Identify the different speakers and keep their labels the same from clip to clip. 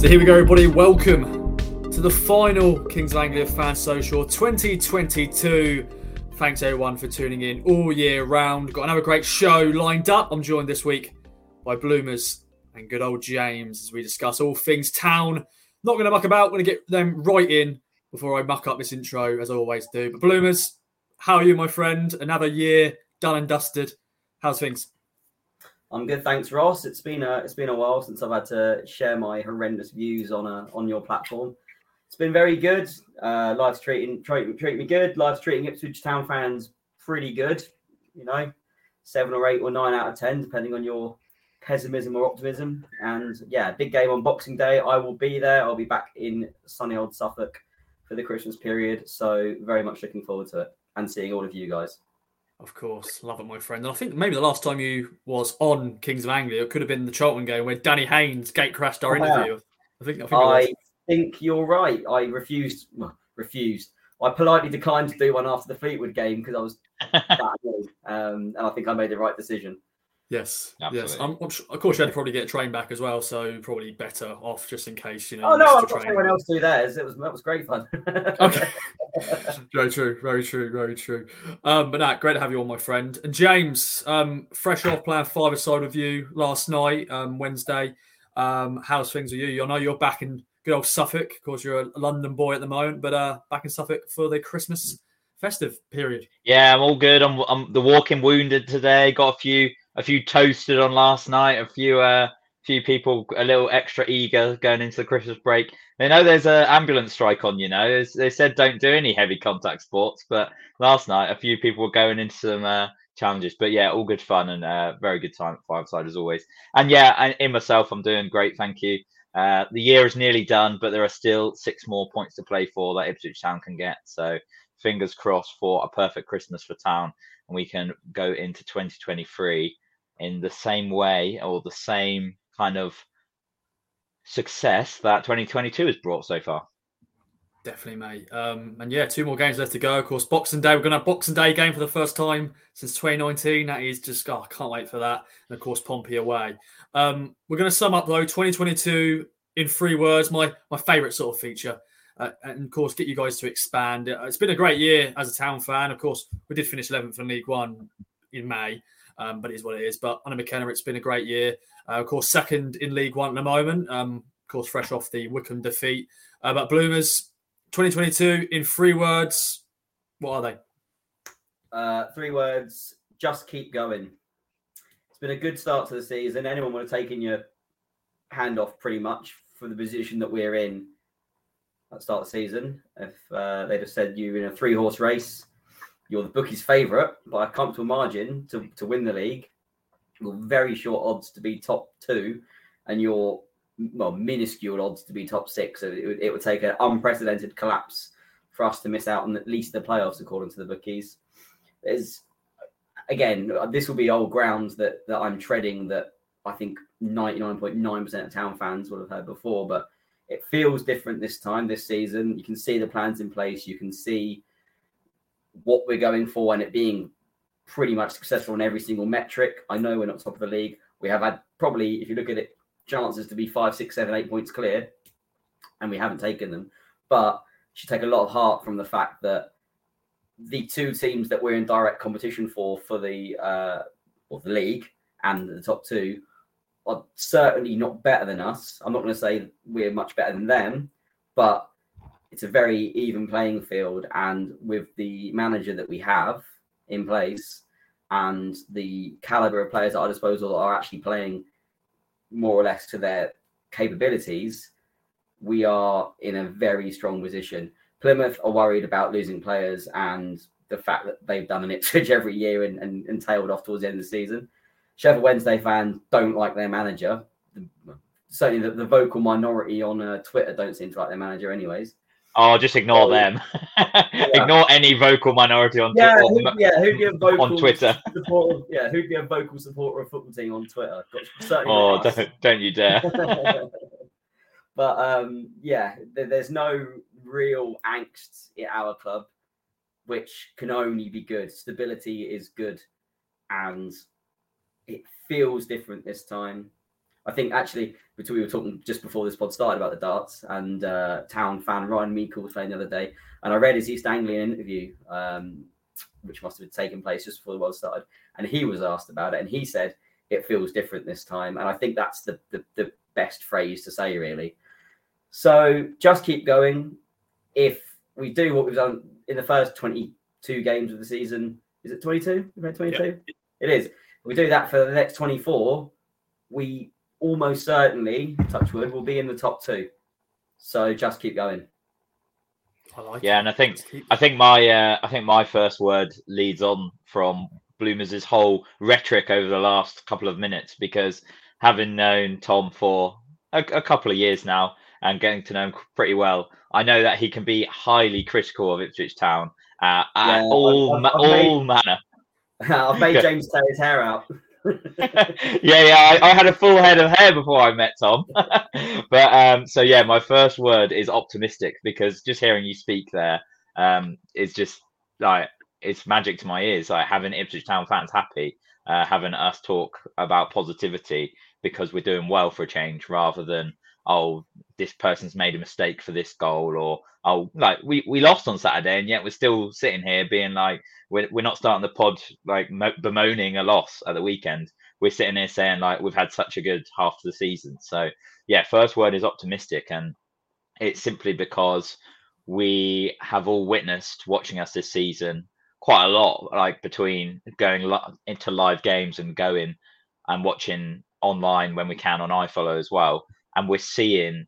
Speaker 1: So here we go, everybody. Welcome to the final Kings of Anglia Fan Social 2022. Thanks everyone for tuning in all year round. Got another great show lined up. I'm joined this week by Bloomers and good old James as we discuss all things town. Not going to muck about. Going to get them right in before I muck up this intro as I always do. But Bloomers, how are you, my friend? Another year done and dusted. How's things?
Speaker 2: I'm good, thanks, Ross. It's been a it's been a while since I've had to share my horrendous views on a on your platform. It's been very good. Uh, life's treating treat, treat me good. Life's treating Ipswich Town fans pretty good. You know, seven or eight or nine out of ten, depending on your pessimism or optimism. And yeah, big game on Boxing Day. I will be there. I'll be back in sunny old Suffolk for the Christmas period. So very much looking forward to it and seeing all of you guys.
Speaker 1: Of course, love it, my friend. And I think maybe the last time you was on Kings of Anglia, it could have been the Charlton game where Danny Haynes gate crashed our oh, interview.
Speaker 2: I think I, think, I think, you're right. I refused, well, refused. I politely declined to do one after the Fleetwood game because I was um, and I think I made the right decision.
Speaker 1: Yes, Absolutely. yes. I'm, I'm sure, of course, you had to probably get a train back as well, so probably better off just in case you know.
Speaker 2: Oh no, I've got everyone else do theirs. It was that was great fun.
Speaker 1: okay, very true, very true, very true. Um, but that great to have you on, my friend. And James, um, fresh off playing five aside with you last night, um, Wednesday. Um, how's things with you? I know you're back in good old Suffolk. Of course, you're a London boy at the moment, but uh, back in Suffolk for the Christmas festive period.
Speaker 3: Yeah, I'm all good. I'm, I'm the walking wounded today. Got a few a few toasted on last night, a few uh, few people a little extra eager going into the Christmas break. They know there's an ambulance strike on, you know. They said don't do any heavy contact sports, but last night a few people were going into some uh, challenges. But yeah, all good fun and uh, very good time at five side as always. And yeah, in myself, I'm doing great. Thank you. Uh, the year is nearly done, but there are still six more points to play for that Ipswich Town can get. So fingers crossed for a perfect Christmas for Town, and we can go into 2023 in the same way or the same kind of success that 2022 has brought so far.
Speaker 1: Definitely, mate. Um, and yeah, two more games left to go. Of course, Boxing Day. We're going to have Boxing Day game for the first time since 2019. That is just, oh, I can't wait for that. And of course, Pompey away. Um, we're going to sum up though 2022 in three words. My my favourite sort of feature. Uh, and of course, get you guys to expand. Uh, it's been a great year as a town fan. Of course, we did finish 11th in League One in May um, but it is what it is. But under McKenna, it's been a great year. Uh, of course, second in League One at the moment. Um, of course, fresh off the Wycombe defeat. Uh, but Bloomers, 2022 in three words. What are they?
Speaker 2: Uh, three words. Just keep going. It's been a good start to the season. Anyone would have taken your hand off pretty much for the position that we're in at start of the season. If uh, they'd have said you in a three horse race, you're the bookie's favourite by a comfortable margin to, to win the league. Very short odds to be top two, and you're well minuscule odds to be top six. So it it would take an unprecedented collapse for us to miss out on at least the playoffs, according to the bookies. There's again, this will be old ground that that I'm treading that I think 99.9% of town fans would have heard before, but it feels different this time, this season. You can see the plans in place. You can see what we're going for and it being pretty much successful in every single metric. I know we're not top of the league. We have had probably, if you look at it, chances to be five, six, seven, eight points clear, and we haven't taken them. But should take a lot of heart from the fact that the two teams that we're in direct competition for for the uh, or the league and the top two are certainly not better than us. I'm not going to say we're much better than them, but it's a very even playing field. And with the manager that we have in place and the caliber of players at our disposal are actually playing more or less to their capabilities, we are in a very strong position. Plymouth are worried about losing players and the fact that they've done an Ipswich every year and, and, and tailed off towards the end of the season. Sheffield Wednesday fans don't like their manager. Certainly, the, the vocal minority on uh, Twitter don't seem to like their manager, anyways.
Speaker 3: Oh, just ignore oh, them. Yeah. ignore any vocal minority on
Speaker 2: yeah, Twitter. Who, yeah, who'd be a vocal on Twitter? Supporter, yeah, who'd be a vocal supporter of football team on Twitter?
Speaker 3: oh, don't, don't you dare!
Speaker 2: but um, yeah, there, there's no real angst at our club, which can only be good. Stability is good, and it feels different this time. I think actually, we were talking just before this pod started about the darts, and uh, Town fan Ryan Meikle was playing the other day, and I read his East Anglian interview, um, which must have taken place just before the world started, and he was asked about it, and he said it feels different this time, and I think that's the the, the best phrase to say really. So just keep going. If we do what we've done in the first 22 games of the season, is it 22? We've 22. Yeah. It is. If we do that for the next 24. We almost certainly, touch wood, will be in the top two. So just keep going.
Speaker 3: Like yeah, it. and I think I think my uh, I think my first word leads on from Bloomers' whole rhetoric over the last couple of minutes because having known Tom for a, a couple of years now and getting to know him pretty well, I know that he can be highly critical of Ipswich Town uh, yeah, all I've, I've all made, manner.
Speaker 2: I've made James tear his hair out.
Speaker 3: yeah, yeah, I, I, had a full head of hair before I met Tom. but um, so yeah, my first word is optimistic because just hearing you speak there um, is just like it's magic to my ears. Like having Ipswich Town fans happy, uh, having us talk about positivity because we're doing well for a change, rather than oh this person's made a mistake for this goal or oh like we we lost on Saturday and yet we're still sitting here being like we're, we're not starting the pod like bemoaning a loss at the weekend. We're sitting here saying like we've had such a good half of the season. So yeah, first word is optimistic, and it's simply because we have all witnessed watching us this season quite a lot, like between going lo- into live games and going and watching online when we can on iFollow as well, and we're seeing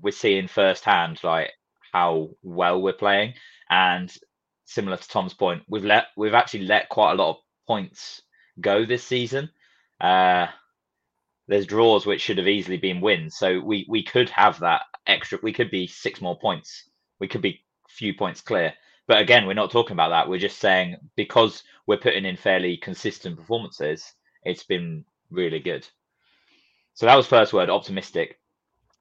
Speaker 3: we're seeing firsthand like how well we're playing and similar to Tom's point, we've let we've actually let quite a lot of points go this season. Uh, there's draws which should have easily been wins, so we we could have that extra. We could be six more points. We could be few points clear. But again, we're not talking about that. We're just saying because we're putting in fairly consistent performances, it's been really good. So that was first word, optimistic.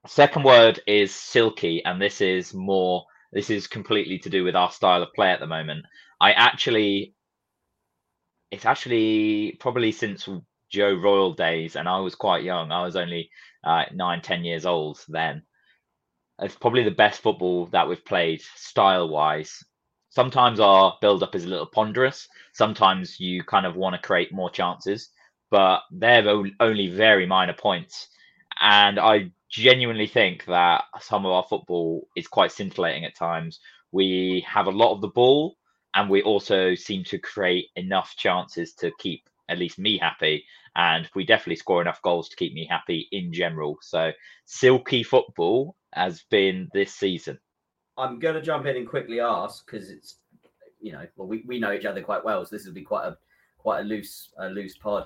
Speaker 3: Second word is silky, and this is more this is completely to do with our style of play at the moment. I actually, it's actually probably since Joe Royle days, and I was quite young. I was only uh, nine, ten years old then. It's probably the best football that we've played style wise. Sometimes our build up is a little ponderous. Sometimes you kind of want to create more chances, but they're only very minor points. And I genuinely think that some of our football is quite scintillating at times. We have a lot of the ball, and we also seem to create enough chances to keep at least me happy. And we definitely score enough goals to keep me happy in general. So, silky football has been this season.
Speaker 2: I'm going to jump in and quickly ask because it's, you know, well, we, we know each other quite well, so this will be quite a quite a loose a loose pod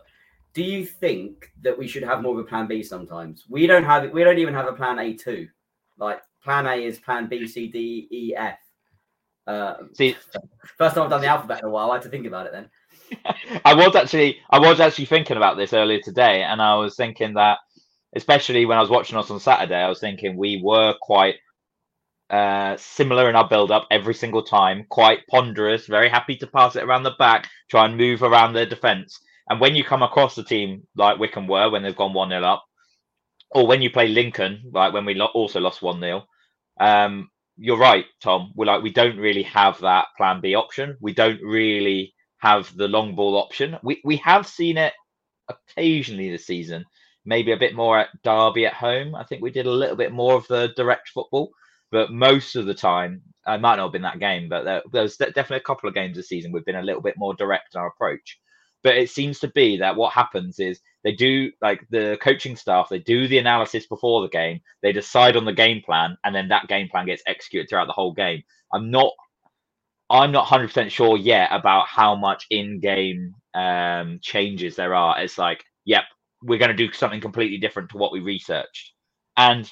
Speaker 2: do you think that we should have more of a plan B sometimes? We don't have it. We don't even have a plan A two. Like plan A is plan B, C, D, E, F. Uh, See, first time I've done the alphabet in a while. I had to think about it then.
Speaker 3: I was actually, I was actually thinking about this earlier today, and I was thinking that, especially when I was watching us on Saturday, I was thinking we were quite uh, similar in our build up every single time, quite ponderous, very happy to pass it around the back, try and move around their defense. And when you come across a team like Wycombe were when they've gone 1 0 up, or when you play Lincoln, like when we lo- also lost 1 0, um, you're right, Tom. We're like, we don't really have that plan B option. We don't really have the long ball option. We, we have seen it occasionally this season, maybe a bit more at Derby at home. I think we did a little bit more of the direct football, but most of the time, it might not have been that game, but there, there's definitely a couple of games this season we've been a little bit more direct in our approach. But it seems to be that what happens is they do like the coaching staff, they do the analysis before the game, they decide on the game plan, and then that game plan gets executed throughout the whole game. I'm not I'm not 100% sure yet about how much in-game um, changes there are. It's like, yep, we're going to do something completely different to what we researched. And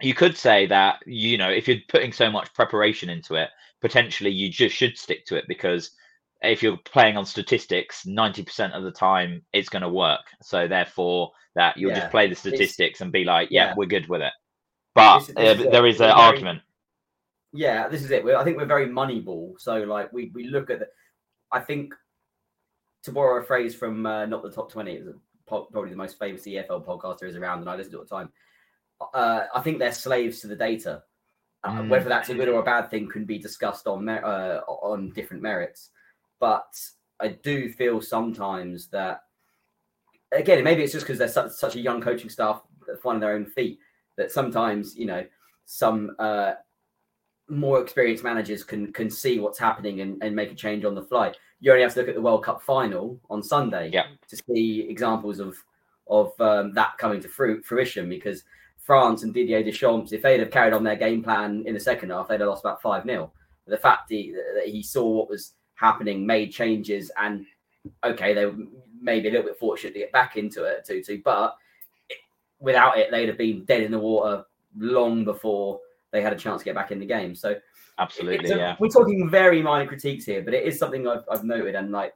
Speaker 3: you could say that, you know, if you're putting so much preparation into it, potentially you just should stick to it because if you're playing on statistics, 90% of the time it's going to work. So therefore, that you'll yeah. just play the statistics it's, and be like, yeah, yeah, we're good with it. But this, this uh, is there is an argument.
Speaker 2: Yeah, this is it. We're, I think we're very moneyball. So like we we look at the. I think to borrow a phrase from uh, not the top 20, it was probably the most famous EFL podcast there is around, and I listen to it all the time. Uh, I think they're slaves to the data. Uh,
Speaker 3: Mm.
Speaker 2: Whether that's a good or a bad thing can be discussed on mer- uh, on different merits. But I do feel sometimes that, again, maybe it's just because they're such, such a young coaching staff that finding their own feet. That sometimes you know some uh, more experienced managers can can see what's happening and, and make a change on the fly. You only have to look at the World Cup final on Sunday
Speaker 3: Yeah.
Speaker 2: to see examples of of um, that coming to fruit, fruition because France and Didier Deschamps, if they'd have carried on their game plan in the second half, they'd have lost about 5 0. The fact he, that he saw what was happening, made changes, and okay, they were maybe a little bit fortunate to get back into it, 2 2, but it- without it, they'd have been dead in the water long before they had a chance to get back in the game. So
Speaker 3: Absolutely,
Speaker 2: a-
Speaker 3: yeah.
Speaker 2: We're talking very minor critiques here, but it is something I've, I've noted. And like,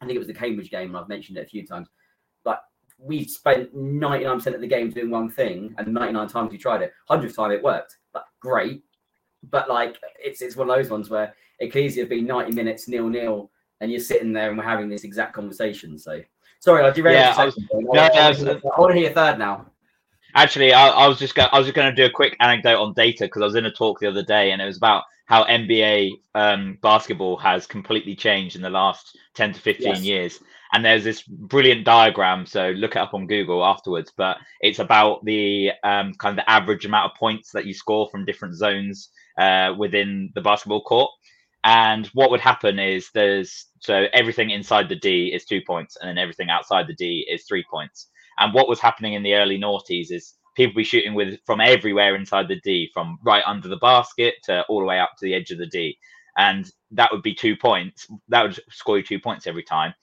Speaker 2: I think it was the Cambridge game, and I've mentioned it a few times. Like, we spent 99% of the game doing one thing, and 99 times we tried it. 100th time it worked. Like, great. But like, it's it's one of those ones where it could easily have been 90 minutes nil nil, and you're sitting there and we're having this exact conversation. So, sorry, I derailed.
Speaker 3: Yeah, I was-
Speaker 2: I,
Speaker 3: no, I
Speaker 2: I,
Speaker 3: was-
Speaker 2: I want to hear third now.
Speaker 3: Actually, I, I was just go- I was just going to do a quick anecdote on data because I was in a talk the other day and it was about how NBA um, basketball has completely changed in the last ten to fifteen
Speaker 2: Yes.
Speaker 3: years. And there's this brilliant diagram, so look it up on Google afterwards. But it's about the um, kind of the average amount of points that you score from different zones uh, within the basketball court. And what would happen is there's so everything inside the D is two points, and then everything outside the D is three points. And what was happening in the early noughties is people be shooting with from everywhere inside the D, from right under the basket to all the way up to the edge of the D. And that would be two points. That would score you two points every time.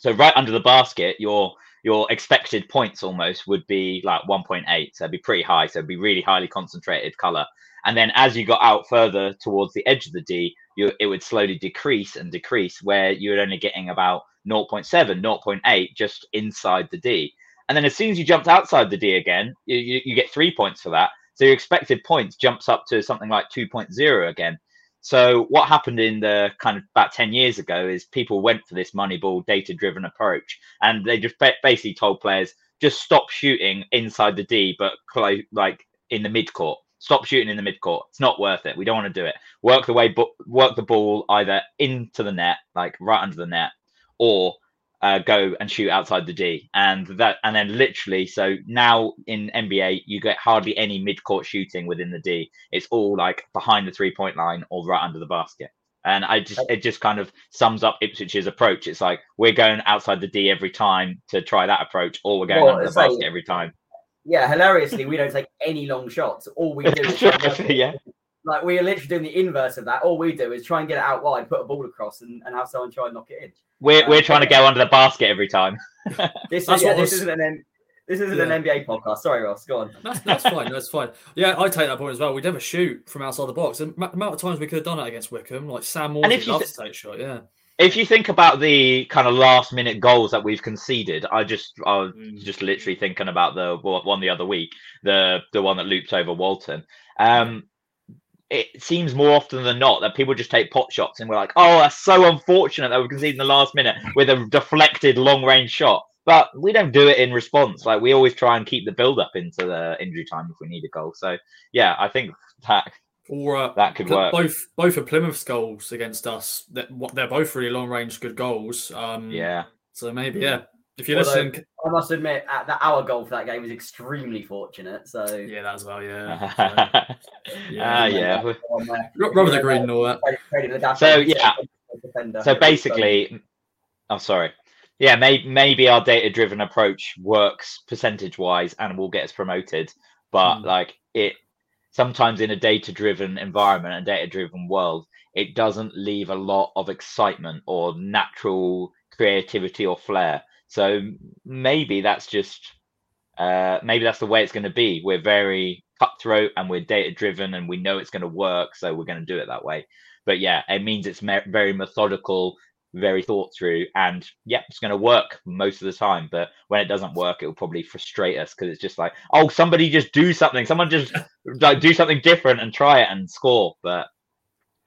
Speaker 3: So right under the basket, your your expected points almost would be like 1.8. So it'd be pretty high. So it'd be really highly concentrated color. And then as you got out further towards the edge of the D, you it would slowly decrease and decrease where you're only getting about 0.7, 0.8 just inside the D. And then as soon as you jumped outside the D again, you, you, you get three points for that. So your expected points jumps up to something like 2.0 again. So what happened in the kind of about 10 years ago is people went for this moneyball data driven approach and they just basically told players just stop shooting inside the D, but like in the mid court. Stop shooting in the mid court. It's not worth it. We don't want to do it. Work the way, work the ball either into the net, like right under the net, or uh, go and shoot outside the D, and that, and then literally, so now in NBA, you get hardly any mid-court shooting within the D. It's all like behind the three-point line or right under the basket. And I just, it just kind of sums up Ipswich's approach. It's like we're going outside the D every time to try that approach, or we're going
Speaker 2: Well,
Speaker 3: under the
Speaker 2: it's like-
Speaker 3: basket every time.
Speaker 2: Yeah, hilariously, we don't take any long shots. All we do is try and
Speaker 3: yeah,
Speaker 2: like we are literally doing the inverse of that. All we do is try and get it out wide, put a ball across, and, and have someone try and knock it in.
Speaker 3: We're
Speaker 2: Um,
Speaker 3: we're trying to go under the basket every time.
Speaker 2: This, is, yeah, this
Speaker 1: was...
Speaker 2: isn't an M- this isn't
Speaker 1: Yeah.
Speaker 2: an NBA podcast. Sorry, Ross. Go on.
Speaker 1: That's, that's fine. That's fine. Yeah, I take that point as well. We never shoot from outside the box. And the amount of times we could have done it against Wycombe, like Sam Moore
Speaker 3: if you
Speaker 1: loves
Speaker 3: th-
Speaker 1: to take shot. Yeah.
Speaker 3: If you think about the kind of last minute goals that we've conceded, I just I was
Speaker 1: Mm.
Speaker 3: just literally thinking about the one the other week, the the one that looped over Walton. Um, it seems more often than not that people just take pot shots and we're like, oh, that's so unfortunate that we conceded in the last minute with a deflected long range shot. But we don't do it in response. Like we always try and keep the build up into the injury time if we need a goal. So yeah, I think that
Speaker 1: Or uh,
Speaker 3: that could work.
Speaker 1: Both both of Plymouth's goals against us, that they're both really long range good goals. Um,
Speaker 3: Yeah.
Speaker 1: So maybe yeah, if you
Speaker 2: Although-
Speaker 1: listen,
Speaker 2: I must admit, at that our goal for that game was extremely fortunate. So
Speaker 1: yeah, that as well. Yeah.
Speaker 3: Ah,
Speaker 1: Yeah,
Speaker 3: yeah.
Speaker 2: on.
Speaker 1: So, Robert the Green and all that.
Speaker 2: Credit- credit to the dash-
Speaker 3: So, yeah.
Speaker 2: defender.
Speaker 3: so basically I'm oh sorry yeah maybe maybe our data driven approach works percentage wise and will get us promoted but
Speaker 1: Hmm.
Speaker 3: like it sometimes in a data driven environment and data driven world it doesn't leave a lot of excitement or natural creativity or flair so maybe that's just uh maybe that's the way it's going to be. We're very cutthroat and we're data driven and we know it's going to work so we're going to do it that way. But yeah it means it's me- very methodical very thought through and yeah it's going to work most of the time. But when it doesn't work it will probably frustrate us because it's just like oh somebody just do something. Someone just like do something different and try it and score. But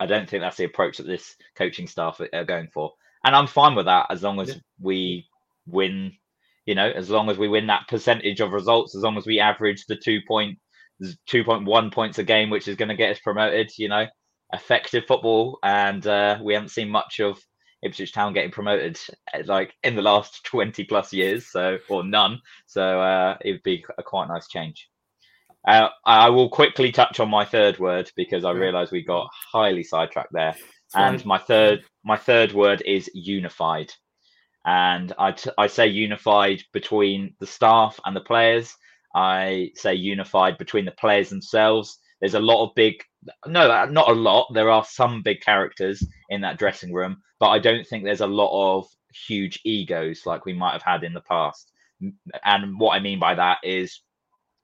Speaker 3: i don't think that's the approach that this coaching staff are- are going for. And i'm fine with that as long as
Speaker 1: Yeah.
Speaker 3: we win you know, as long as we win that percentage of results, as long as we average the two point, 2.1 points a game, which is going to get us promoted, you know, effective football. And uh, we haven't seen much of Ipswich Town getting promoted eh, like in the last 20 plus years, so or none. So uh, it would be a quite nice change. Uh, I will quickly touch on my third word because I realise we got highly sidetracked there. And my third, my third word is unified, and I, t- I say unified between the staff and the players. I say unified between the players themselves. There's a lot of big, no, uh, not a lot. There are some big characters in that dressing room, but I don't think there's a lot of huge egos like we might have had in the past. And what I mean by that is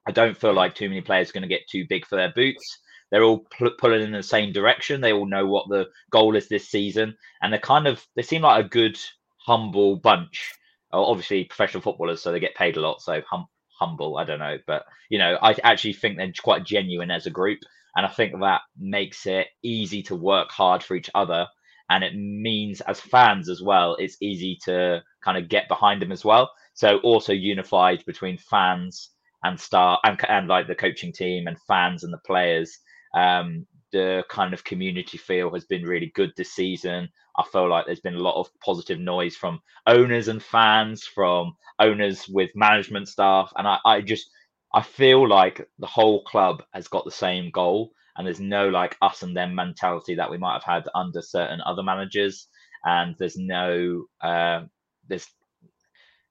Speaker 3: I don't feel like too many players are going to get too big for their boots. They're all pl- pulling in the same direction. They all know what the goal is this season, and they're kind of they seem like a good, humble bunch. Obviously, professional footballers, so they get paid a lot. So hum- humble, I don't know, but you know, I actually think they're quite genuine as a group, and I think that makes it easy to work hard for each other, and it means as fans as well, it's easy to kind of get behind them as well. So also unified between fans and star and, and like the coaching team and fans and the players. Um, the kind of community feel has been really good this season. I feel like there's been a lot of positive noise from owners and fans, from owners with management staff, and I, I just I feel like the whole club has got the same goal, and there's no like us and them mentality that we might have had under certain other managers, and there's no uh, there's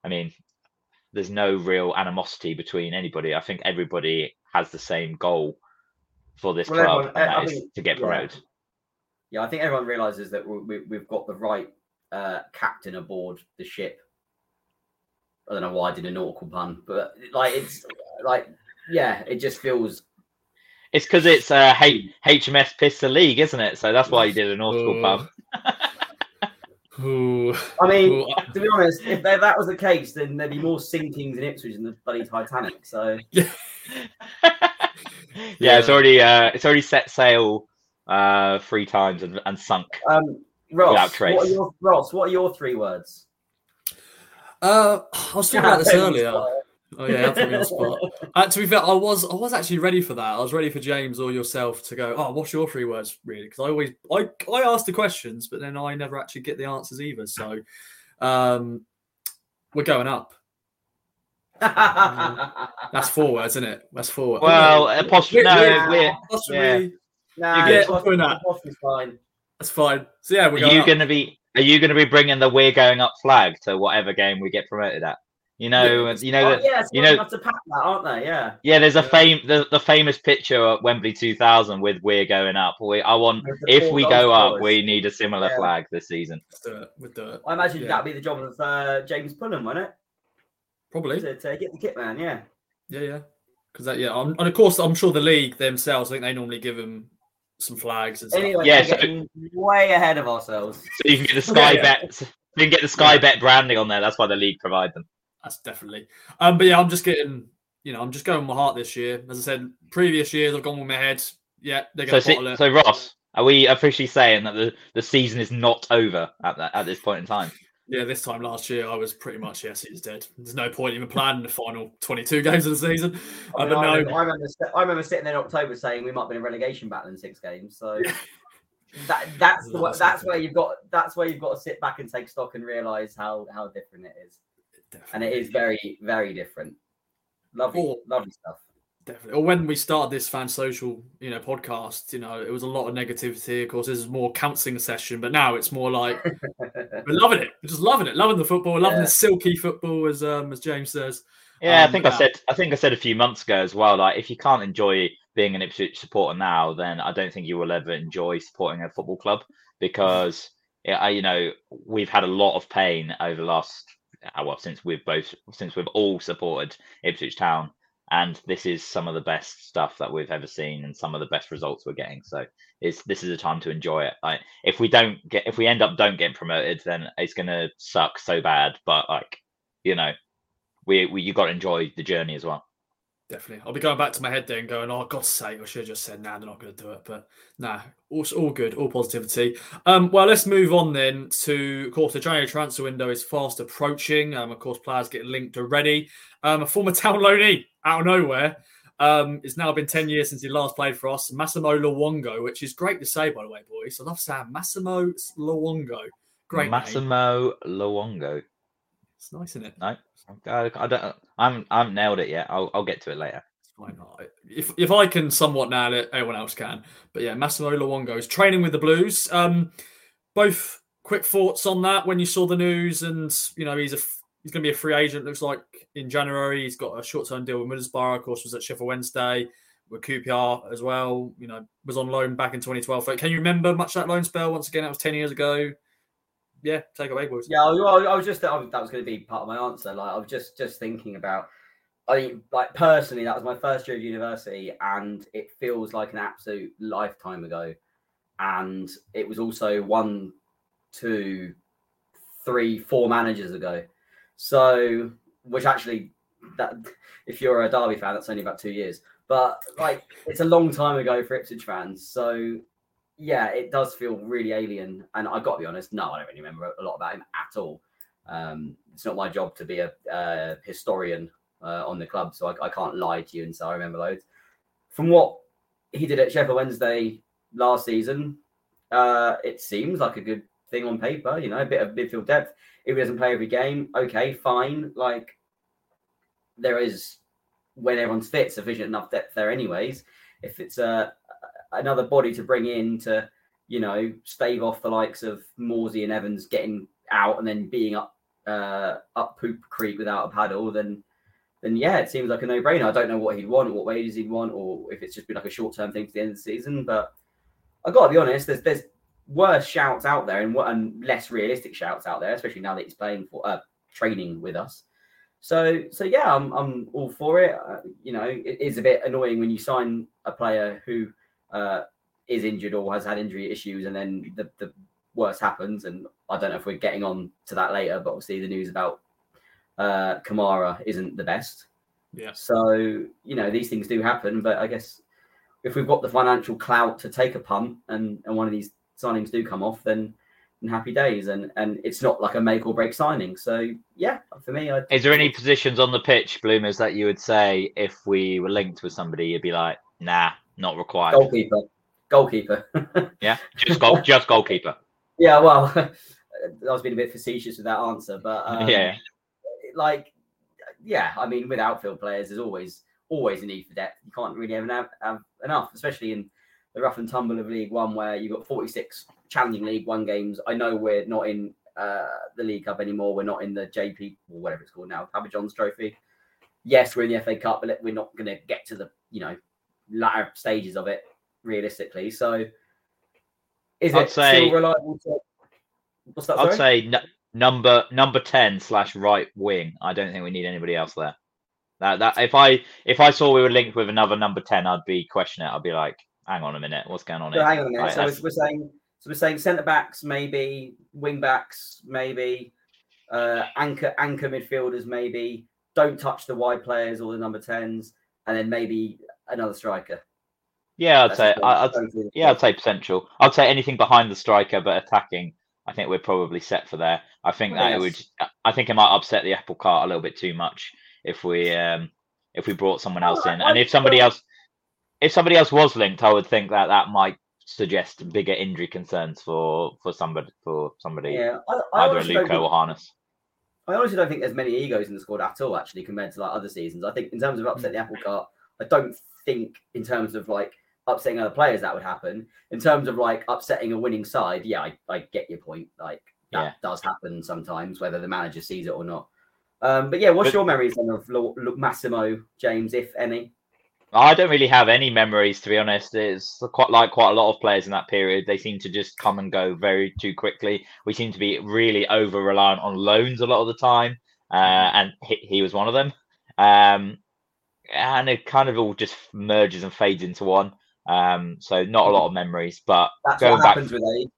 Speaker 3: I mean there's no real animosity between anybody. I think everybody has the same goal for this well, club, everyone, and that is to get promoted.
Speaker 2: Yeah. yeah. I think everyone realizes that we, have got the right uh, captain aboard the ship. I don't know why I did a nautical pun, but like it's like yeah, it just feels.
Speaker 3: It's because it's uh, H- HMS Pistol League, isn't it? So that's why you did a nautical pun.
Speaker 2: Ooh. I mean, Ooh. to be honest, if that was the case, then there'd be more sinkings in Ipswich than the bloody Titanic. So
Speaker 3: yeah, yeah, it's already uh, it's already set sail uh, three times and, and sunk.
Speaker 2: Um, Ross, what are your, Ross, what are your three words?
Speaker 1: Uh, I was talking about this earlier. Oh yeah, that's me on spot. Uh, to be fair, I was I was actually ready for that. I was ready for James or yourself to go. Oh, what's your three words, really? Because I always I I ask the questions, but then I never actually get the answers either. So, um, we're going up. That's four words, isn't it? That's four. Words.
Speaker 3: Well, apostrophe. No, we're, we're
Speaker 2: yeah. Nah, yeah, that.
Speaker 1: fine. That's fine. So yeah, we're
Speaker 3: are you going to be? Are you going to be bringing the "we're going up" flag to whatever game we get promoted at? You know, yeah. you know, oh,
Speaker 2: yeah,
Speaker 3: you know,
Speaker 2: to pack that, aren't they? Yeah.
Speaker 3: Yeah, there's a fame, the, the famous picture at Wembley 2000 with we're going up. We, I want, if we go up, we need a similar yeah. flag this season.
Speaker 1: With the,
Speaker 2: I imagine yeah. that'd be the job of uh, James Pullen, wouldn't it?
Speaker 1: Probably
Speaker 2: to, to, get the kit man. Yeah.
Speaker 1: Yeah, yeah. Because that, yeah, I'm, and of course, I'm sure the league themselves. I think they normally give them some flags and stuff.
Speaker 2: Anyway, yeah, so, way ahead of ourselves. So
Speaker 3: you can get the Sky Bet. You can get the Sky Bet branding on there. That's why the league provide them.
Speaker 1: That's definitely. Um, but yeah, I'm just getting, you know, I'm just going with my heart this year. As I said, previous years I've gone with my head. Yeah, they're going
Speaker 3: to
Speaker 1: bottle it.
Speaker 3: So Ross, are we officially saying that the, the season is not over at that at this point in time?
Speaker 1: Yeah, this time last year I was pretty much yes, it's dead. There's no point even planning the final 22 games of the season.
Speaker 2: I, mean, uh, I, I, remember, I, remember, I remember sitting there in October saying we might be in a relegation battle in six games. So that that's the, that's where you've got that's where you've got to sit back and take stock and realize how how different it is. Definitely. And it is very, very different. Lovely, or, lovely stuff.
Speaker 1: Definitely. Or when we started this fan social, you know, podcast, you know, it was a lot of negativity. Of course, this is more counselling session, but now it's more like we're loving it. We're just loving it, loving the football, loving yeah. the silky football, as um, as James says.
Speaker 3: Yeah, um, I think I said I think I said a few months ago as well. Like, if you can't enjoy being an Ipswich supporter now, then I don't think you will ever enjoy supporting a football club because, yeah, you know, we've had a lot of pain over the last uh, well since we've both since we've all supported Ipswich Town, and this is some of the best stuff that we've ever seen and some of the best results we're getting. So it's this is a time to enjoy it. Like if we don't get if we end up don't get promoted, then it's gonna suck so bad. But like you know, we, we you got to enjoy the journey as well.
Speaker 1: Definitely. I'll be going back to my head there and going, "Oh, God's sake, I should have just said, nah, they're not going to do it." But nah, all, all good, all positivity. Um, well, let's move on then to, of course, the January transfer window is fast approaching. Um, of course, players get linked already. Um, a former town loanee out of nowhere. Um, it's now been 10 years since he last played for us. Massimo Luongo, which is great to say, by the way, boys. I love saying Massimo Luongo. Great
Speaker 3: Massimo
Speaker 1: name.
Speaker 3: Luongo.
Speaker 1: It's nice, isn't it?
Speaker 3: No, I, I don't. I'm. I haven't nailed it yet. I'll. I'll get to it later.
Speaker 1: Why not? If if I can somewhat nail it, anyone else can. But yeah, Massimo Luongo is training with the Blues. Um, both quick thoughts on that when you saw the news, and you know he's a he's going to be a free agent. Looks like in January. He's got a short term deal with Middlesbrough. Of course, was at Sheffield Wednesday with QPR as well. You know, was on loan back in 2012. Can you remember much that loan spell? Once again, that was 10 years ago. Yeah, take away, boys.
Speaker 2: Yeah, I, I was just that was going to be part of my answer. Like I was just just thinking about. I think, like personally, that was my first year of university, and it feels like an absolute lifetime ago. And it was also one, two, three, four managers ago. So, which actually, that if you're a Derby fan, that's only about two years. But like, it's a long time ago for Ipswich fans. So, yeah, it does feel really alien. And I got to be honest, no, I don't really remember a lot about him at all. Um, it's not my job to be a, a historian uh, on the club, so I, I, can't lie to you and say I remember loads. From what he did at Sheffield Wednesday last season, uh, it seems like a good thing on paper. You know, a bit of midfield depth. If he doesn't play every game, okay, fine. Like there is when everyone's fit, sufficient enough depth there, anyways. If it's a another body to bring in to, you know, stave off the likes of Morsy and Evans getting out and then being up uh, up poop creek without a paddle, then then yeah, it seems like a no brainer. I don't know what he'd want, what wages he'd want, or if it's just been like a short term thing to the end of the season. But I got to be honest, there's there's worse shouts out there and, and less realistic shouts out there, especially now that he's playing for uh, training with us. So so yeah, I'm I'm all for it. Uh, you know, it is a bit annoying when you sign a player who uh, is injured or has had injury issues, and then the the worst happens. And I don't know if we're getting on to that later, but obviously the news about uh, Camara isn't the best.
Speaker 1: Yeah.
Speaker 2: So you know these things do happen, but I guess if we've got the financial clout to take a punt and and one of these signings do come off, then happy days. And and it's not like a make or break signing. So yeah, for me, I'd...
Speaker 3: is there any positions on the pitch, Bloomers, that you would say if we were linked with somebody, you'd be like, nah, not required.
Speaker 2: Goalkeeper, goalkeeper.
Speaker 3: yeah, just goal, just goalkeeper.
Speaker 2: Yeah, well, I was being a bit facetious with that answer, but um,
Speaker 3: yeah,
Speaker 2: like yeah, I mean, with outfield players, there's always always a need for depth. You can't really have, have enough, especially in the rough and tumble of League One, where you've got 46 challenging League One games. I know we're not in uh, the League Cup anymore. We're not in the JP or whatever it's called now, Papa John's Trophy. Yes, we're in the FA Cup, but we're not going to get to the you know latter stages of it realistically. So, is I'd it say, still reliable? To...
Speaker 3: What's that? I'd sorry? say n- number number ten slash right wing. I don't think we need anybody else there. That that if I if I saw we were linked with another number ten, I'd be questioning it. I'd be like, hang on a minute, what's going on
Speaker 2: so here? Hang on a minute. So we're, we're saying so we're saying centre backs maybe, wing backs maybe, uh, anchor anchor midfielders maybe. Don't touch the wide players or the number tens, and then maybe another striker.
Speaker 3: Yeah, I'd That's say I'd, yeah, I'd say potential. I'd say anything behind the striker, but attacking. I think we're probably set for there. I think that it would. I think it might upset the apple cart a little bit too much if we um if we brought someone else in, and if somebody else if somebody else was linked, I would think that that might suggest bigger injury concerns for for somebody for somebody
Speaker 2: yeah, I, I
Speaker 3: either Luco or Harness.
Speaker 2: I honestly don't think there's many egos in the squad at all, actually, compared to like other seasons. I think in terms of upset the apple cart, I don't think in terms of like upsetting other players that would happen. In terms of like upsetting a winning side, yeah, I, I get your point. Like that yeah. does happen sometimes, whether the manager sees it or not. Um, but yeah, what's but, your memories then of L- L- Massimo James, if any?
Speaker 3: I don't really have any memories, to be honest. It's quite like quite a lot of players in that period. They seem to just come and go very too quickly. We seem to be really over reliant on loans a lot of the time, uh, mm-hmm. and he, he, was one of them. Um, and it kind of all just merges and fades into one. Um, so not a lot of memories, but
Speaker 2: that's going what back, happens with age.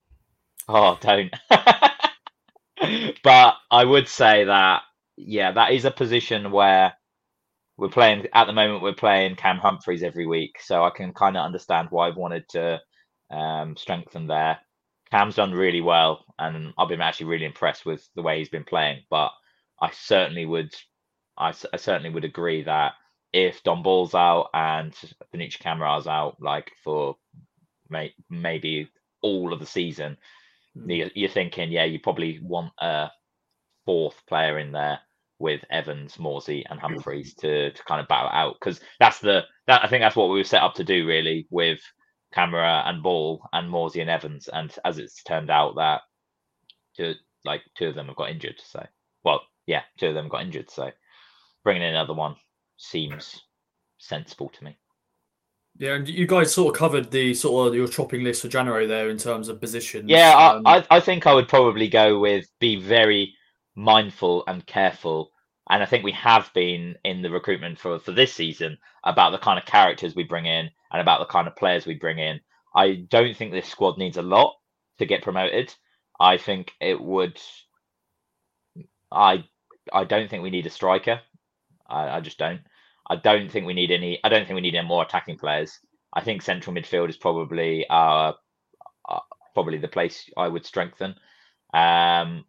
Speaker 3: Oh, don't. but I would say that yeah, that is a position where we're playing at the moment. We're playing Cam Humphreys every week, so I can kind of understand why I've wanted to um, strengthen there. Cam's done really well, and I've been actually really impressed with the way he's been playing. But I certainly would, I, I certainly would agree that if Don Ball's out and Vinici Camara's out, like for may, maybe all of the season,
Speaker 1: Mm.
Speaker 3: you're, you're thinking, yeah, you probably want a fourth player in there with Evans, Morsy, and Humphreys to to kind of battle out. Because that's the that I think that's what we were set up to do really with Camara and Ball and Morsy and Evans, and as it's turned out that two like two of them have got injured, so well, yeah, two of them got injured, so bringing in another one seems sensible to me.
Speaker 1: Yeah, and you guys sort of covered the sort of your chopping list for January there in terms of positions.
Speaker 3: Yeah,
Speaker 1: Um,
Speaker 3: I, I, I think I would probably go with be very mindful and careful. And I think we have been in the recruitment for, for this season about the kind of characters we bring in and about the kind of players we bring in. I don't think this squad needs a lot to get promoted. I think it would. I I don't think we need a striker. I, I just don't. I don't think we need any. I don't think we need any more attacking players. I think central midfield is probably our probably the place I would strengthen. Um,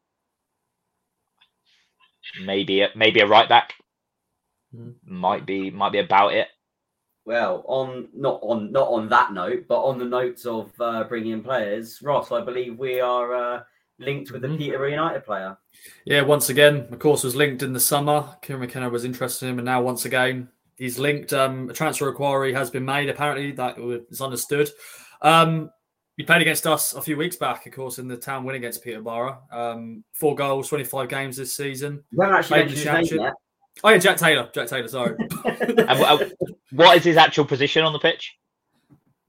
Speaker 3: maybe a, maybe a right back
Speaker 1: Mhm.
Speaker 3: might be might be about it.
Speaker 2: Well, on not on not on that note, but on the notes of uh, bringing in players, Ross, I believe we are uh, linked with
Speaker 1: Mhm.
Speaker 2: the Peterborough United player.
Speaker 1: Yeah, once again, of course, was linked in the summer. Kieran McKenna was interested in him, and now once again, he's linked. Um, a transfer inquiry has been made. Apparently, that is understood. Um, he played against us a few weeks back, of course, in the town win against Peterborough. Um, four goals, twenty-five games this season.
Speaker 2: We haven't actually mentioned his name yet.
Speaker 1: Oh yeah, Jack Taylor. Jack Taylor. Sorry.
Speaker 3: And wh- what is his actual position on the pitch?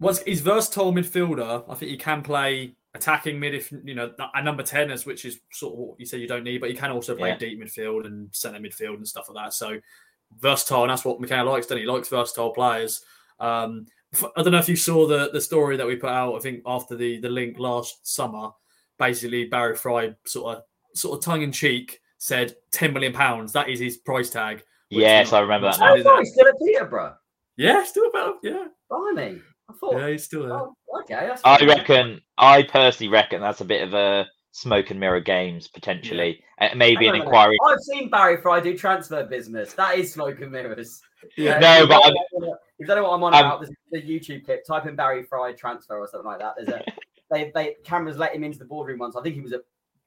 Speaker 1: Once he's versatile midfielder, I think he can play attacking mid if you know a number ten is which is sort of what you say you don't need, but you can also play
Speaker 3: Yeah.
Speaker 1: deep midfield and centre midfield and stuff like that. So versatile, and that's what McKenna likes, doesn't he? He likes versatile players. Um, f- I don't know if you saw the the story that we put out. I think after the the link last summer, basically Barry Fry sort of sort of tongue in cheek said ten million pounds. That is his price tag.
Speaker 3: Yes,
Speaker 1: not-
Speaker 3: I remember that.
Speaker 1: not
Speaker 2: Oh,
Speaker 3: Now.
Speaker 1: is it?
Speaker 2: he's still at Peterborough.
Speaker 1: Yeah, still about yeah,
Speaker 2: Blimey. I thought.
Speaker 1: yeah, he's still there.
Speaker 2: Oh, okay. That's
Speaker 3: I
Speaker 2: fine.
Speaker 3: reckon. I personally reckon that's a bit of a smoke and mirror games potentially. Uh, Maybe an
Speaker 2: on a minute.
Speaker 3: inquiry.
Speaker 2: I've seen Barry Fry do transfer business. That is smoke and mirrors.
Speaker 1: Yeah.
Speaker 2: Uh,
Speaker 3: No,
Speaker 2: if
Speaker 3: but
Speaker 2: don't
Speaker 3: I'm-
Speaker 2: know what- if you don't know what I'm on
Speaker 3: I'm-
Speaker 2: about, the YouTube clip. Type in Barry Fry transfer or something like that. There's a they they cameras let him into the boardroom once. I think he was at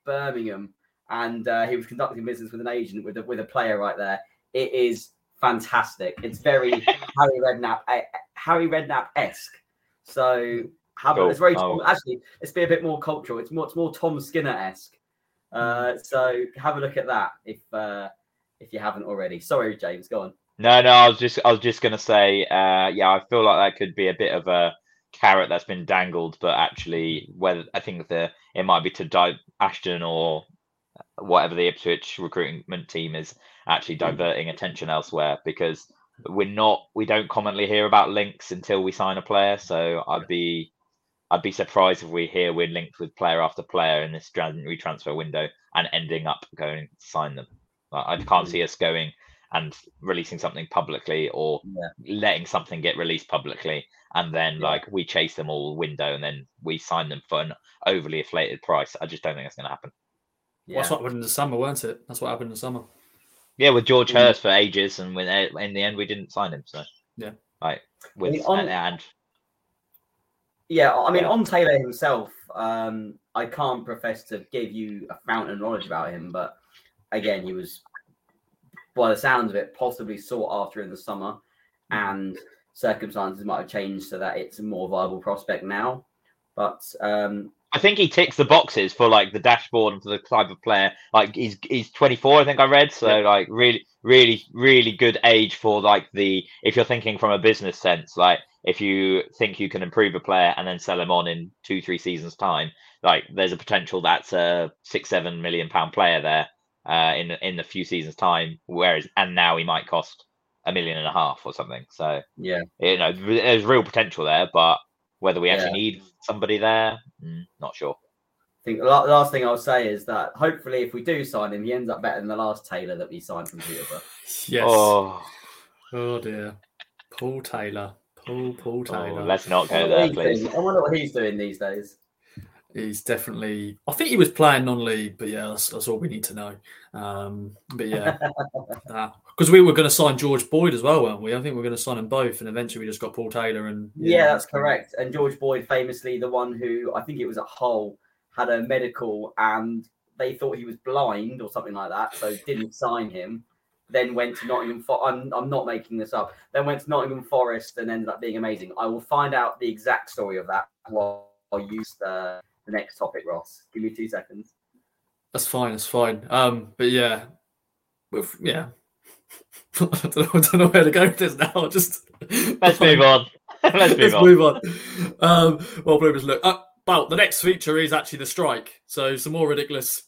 Speaker 2: Birmingham and uh, he was conducting business with an agent with a with a player right there. It is fantastic. It's very Harry Redknapp eh, Harry Redknapp esque. So have
Speaker 3: Cool.
Speaker 2: it's very
Speaker 3: Oh.
Speaker 2: actually let's be a bit more cultural. It's more it's more Tom Skinner esque. Uh, so have a look at that if uh, if you haven't already. Sorry, James. Go on.
Speaker 3: No, no, I was just I was just gonna say, uh, yeah, I feel like that could be a bit of a carrot that's been dangled, but actually, whether I think the it might be to di- Ashton or whatever the Ipswich recruitment team is actually hmm. diverting attention elsewhere because we're not we don't commonly hear about links until we sign a player. So I'd be I'd be surprised if we hear we're linked with player after player in this January transfer window and ending up going to sign them. Like, I can't hmm. see us going and releasing something publicly or
Speaker 2: Yeah.
Speaker 3: letting something get released publicly and then
Speaker 2: Yeah.
Speaker 3: like we chase them all window and then we sign them for an overly inflated price. I just don't think that's going to happen.
Speaker 1: Well, that's what happened in the summer, weren't it? That's what happened in the summer.
Speaker 3: Yeah, with George
Speaker 2: Mm.
Speaker 3: Hirst for ages, and when in the end we didn't sign him. So
Speaker 1: Yeah.
Speaker 3: right. with
Speaker 2: mean, on-
Speaker 3: and, and
Speaker 2: Yeah, I mean, on Taylor himself, um, I can't profess to give you a fountain of knowledge about him, but again, he was, by the sounds of it, possibly sought after in the summer, and circumstances might have changed so that it's a more viable prospect now. But um,
Speaker 3: I think he ticks the boxes for like the dashboard and for the type of player. Like he's he's 24, I think I read. So like really, really, really good age for like the if you're thinking from a business sense, like if you think you can improve a player and then sell him on in two, three seasons time, like there's a potential that's a six, seven million pound player there uh, in in a few seasons time. Whereas and now he might cost a million and a half or something. So
Speaker 2: yeah,
Speaker 3: you know there's real potential there, but whether we actually need somebody there, mm, not sure.
Speaker 2: I think the last thing I'll say is that hopefully, if we do sign him, he ends up better than the last Taylor that we signed from Peterborough.
Speaker 1: Yes.
Speaker 3: Oh,
Speaker 1: Oh dear. Paul Taylor. Paul Paul
Speaker 3: Oh,
Speaker 1: Taylor.
Speaker 3: let's not go there, please.
Speaker 2: doing- I wonder what he's doing these days.
Speaker 1: He's definitely. I think he was playing non-league, but yeah, that's, that's all we need to know. Um, but yeah, because we were going to sign George Boyd as well, weren't we? I think we are going to sign them both, and eventually we just got Paul Taylor. And
Speaker 2: Yeah, that's correct. And George Boyd, famously the one who I think it was at Hull, had a medical and they thought he was blind or something like that, so didn't sign him. Then went to Nottingham. For- I'm I'm not making this up. Then went to Nottingham Forest and ended up being amazing. I will find out the exact story of that while I use the, the next topic, Ross. Give me two seconds.
Speaker 1: That's fine. That's fine. Um, but yeah, with, yeah. I, don't know, I don't know where to go with this now. Just
Speaker 3: Let's move on. Let's move
Speaker 1: Let's
Speaker 3: on.
Speaker 1: move on. Um, well, Bloomers, look. Uh, well, the next feature is actually the strike. So some more ridiculous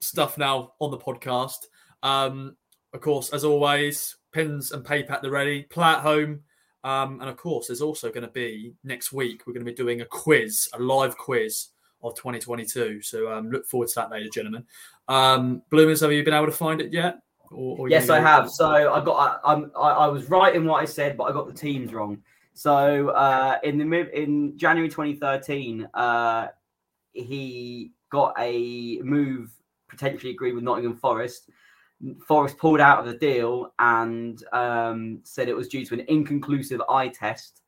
Speaker 1: stuff now on the podcast. Um, of course, as always, pens and paper at the ready. Play at home. Um, and of course, there's also going to be next week. We're going to be doing a quiz, a live quiz of 2022. So um, look forward to that, ladies and gentlemen. Um, Bloomers, have you been able to find it yet? Or, or
Speaker 2: Yes, I have. So I got I, I'm I, I was right in what I said, but I got the teams wrong. So uh, in the in January 2013, uh, he got a move potentially agreed with Nottingham Forest. Forest pulled out of the deal and um, said it was due to an inconclusive eye test.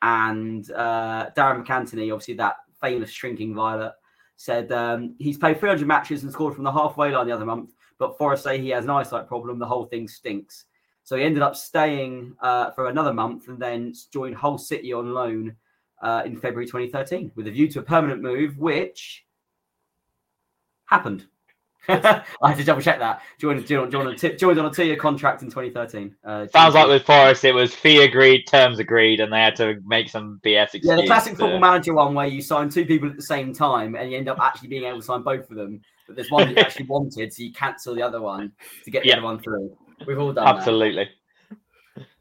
Speaker 2: And uh, Darren McAntony, obviously that famous shrinking violet, said um, he's played 300 matches and scored from the halfway line the other month but Forest say he has an eyesight problem. The whole thing stinks. So he ended up staying uh, for another month and then joined Hull City on loan uh, in February 2013 with a view to a permanent move, which happened. I had to double check that. Joined, joined, joined, on a t- joined on a two-year contract in 2013. Uh,
Speaker 3: Sounds like with Forest, it was fee agreed, terms agreed, and they had to make some BS excuse.
Speaker 2: yeah, the classic
Speaker 3: to-
Speaker 2: football manager one where you sign two people at the same time and you end up actually being able to sign both of them. But there's one that you actually wanted, so you cancel the other one to get the
Speaker 3: Yeah.
Speaker 2: other one through. We've all done that.
Speaker 3: Absolutely.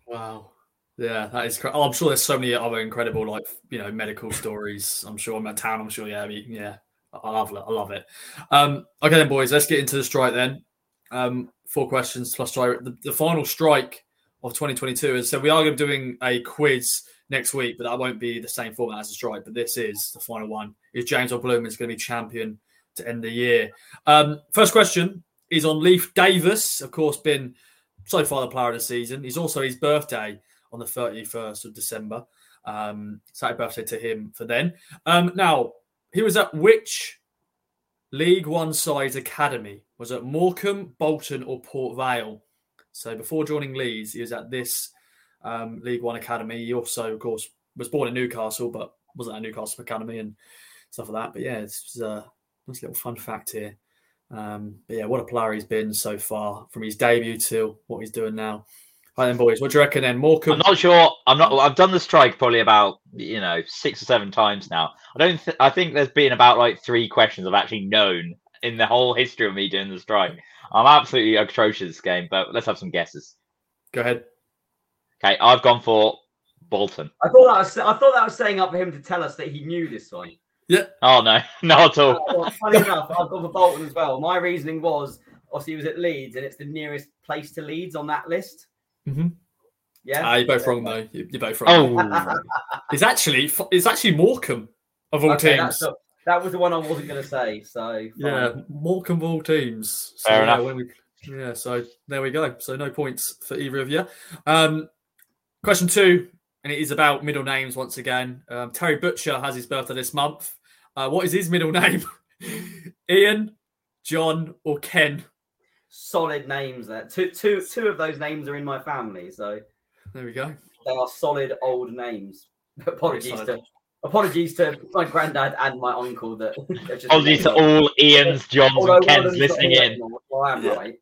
Speaker 1: Wow. Yeah, that is. Cra- oh, I'm sure there's so many other incredible, like you know, medical stories. I'm sure I'm at town. I'm sure. Yeah, I mean, yeah. I love it. I love it. Um, okay, then, boys. Let's get into the strike then. Um, four questions plus strike. The, the final strike of 2022 is so we are going to be doing a quiz next week, but that won't be the same format as the strike. But this is the final one. Is James or Bloom is going to be champion to end the year? Um, first question is on Leif Davis. Of course, been so far the player of the season. He's also his birthday on the 31st of December. Um, happy birthday to him for then. Um, now, he was at which League One side's academy? Was it Morecambe, Bolton, or Port Vale? So before joining Leeds, he was at this um, League One academy. He also, of course, was born in Newcastle, but wasn't at Newcastle Academy and stuff like that. But yeah, it's a nice little fun fact here. Um, but yeah, what a player he's been so far from his debut to what he's doing now. Right then, boys, what do you reckon then? Morecambe.
Speaker 3: I'm not sure. I'm not. I've done the strike probably about you know six or seven times now. I don't. Th- I think there's been about like three questions I've actually known in the whole history of me doing the strike. I'm absolutely atrocious this game, but let's have some guesses.
Speaker 1: Go ahead.
Speaker 3: Okay, I've gone for Bolton.
Speaker 2: I thought that was I thought that was setting up for him to tell us that he knew this one.
Speaker 3: Oh no, not at all.
Speaker 2: Uh, well, funny enough, I've gone for Bolton as well. My reasoning was obviously he was at Leeds, and it's the nearest place to Leeds on that list.
Speaker 1: Mhm.
Speaker 2: Yeah,
Speaker 1: Ah, you're both wrong though. You- You're both wrong.
Speaker 3: Oh,
Speaker 1: It's actually it's actually Morecambe of all
Speaker 2: Okay,
Speaker 1: teams.
Speaker 2: that's the- that was the one I wasn't going to say. So fine.
Speaker 1: Yeah, Morecambe of all teams. So,
Speaker 3: Fair
Speaker 1: yeah,
Speaker 3: enough.
Speaker 1: when we, yeah, so there we go. So no points for either of you. Um, question two, and it is about middle names once again. Um, Terry Butcher has his birthday this month. Uh, what is his middle name? Ian, John, or Ken?
Speaker 2: solid names there. Two, two, two of those names are in my family, so
Speaker 1: There we go.
Speaker 2: they are solid old names. Apologies to apologies to my granddad and my uncle that. they've just
Speaker 3: apologies to all Ians, Johns,
Speaker 2: Although
Speaker 3: and Kens listening in.
Speaker 2: Well, I am right.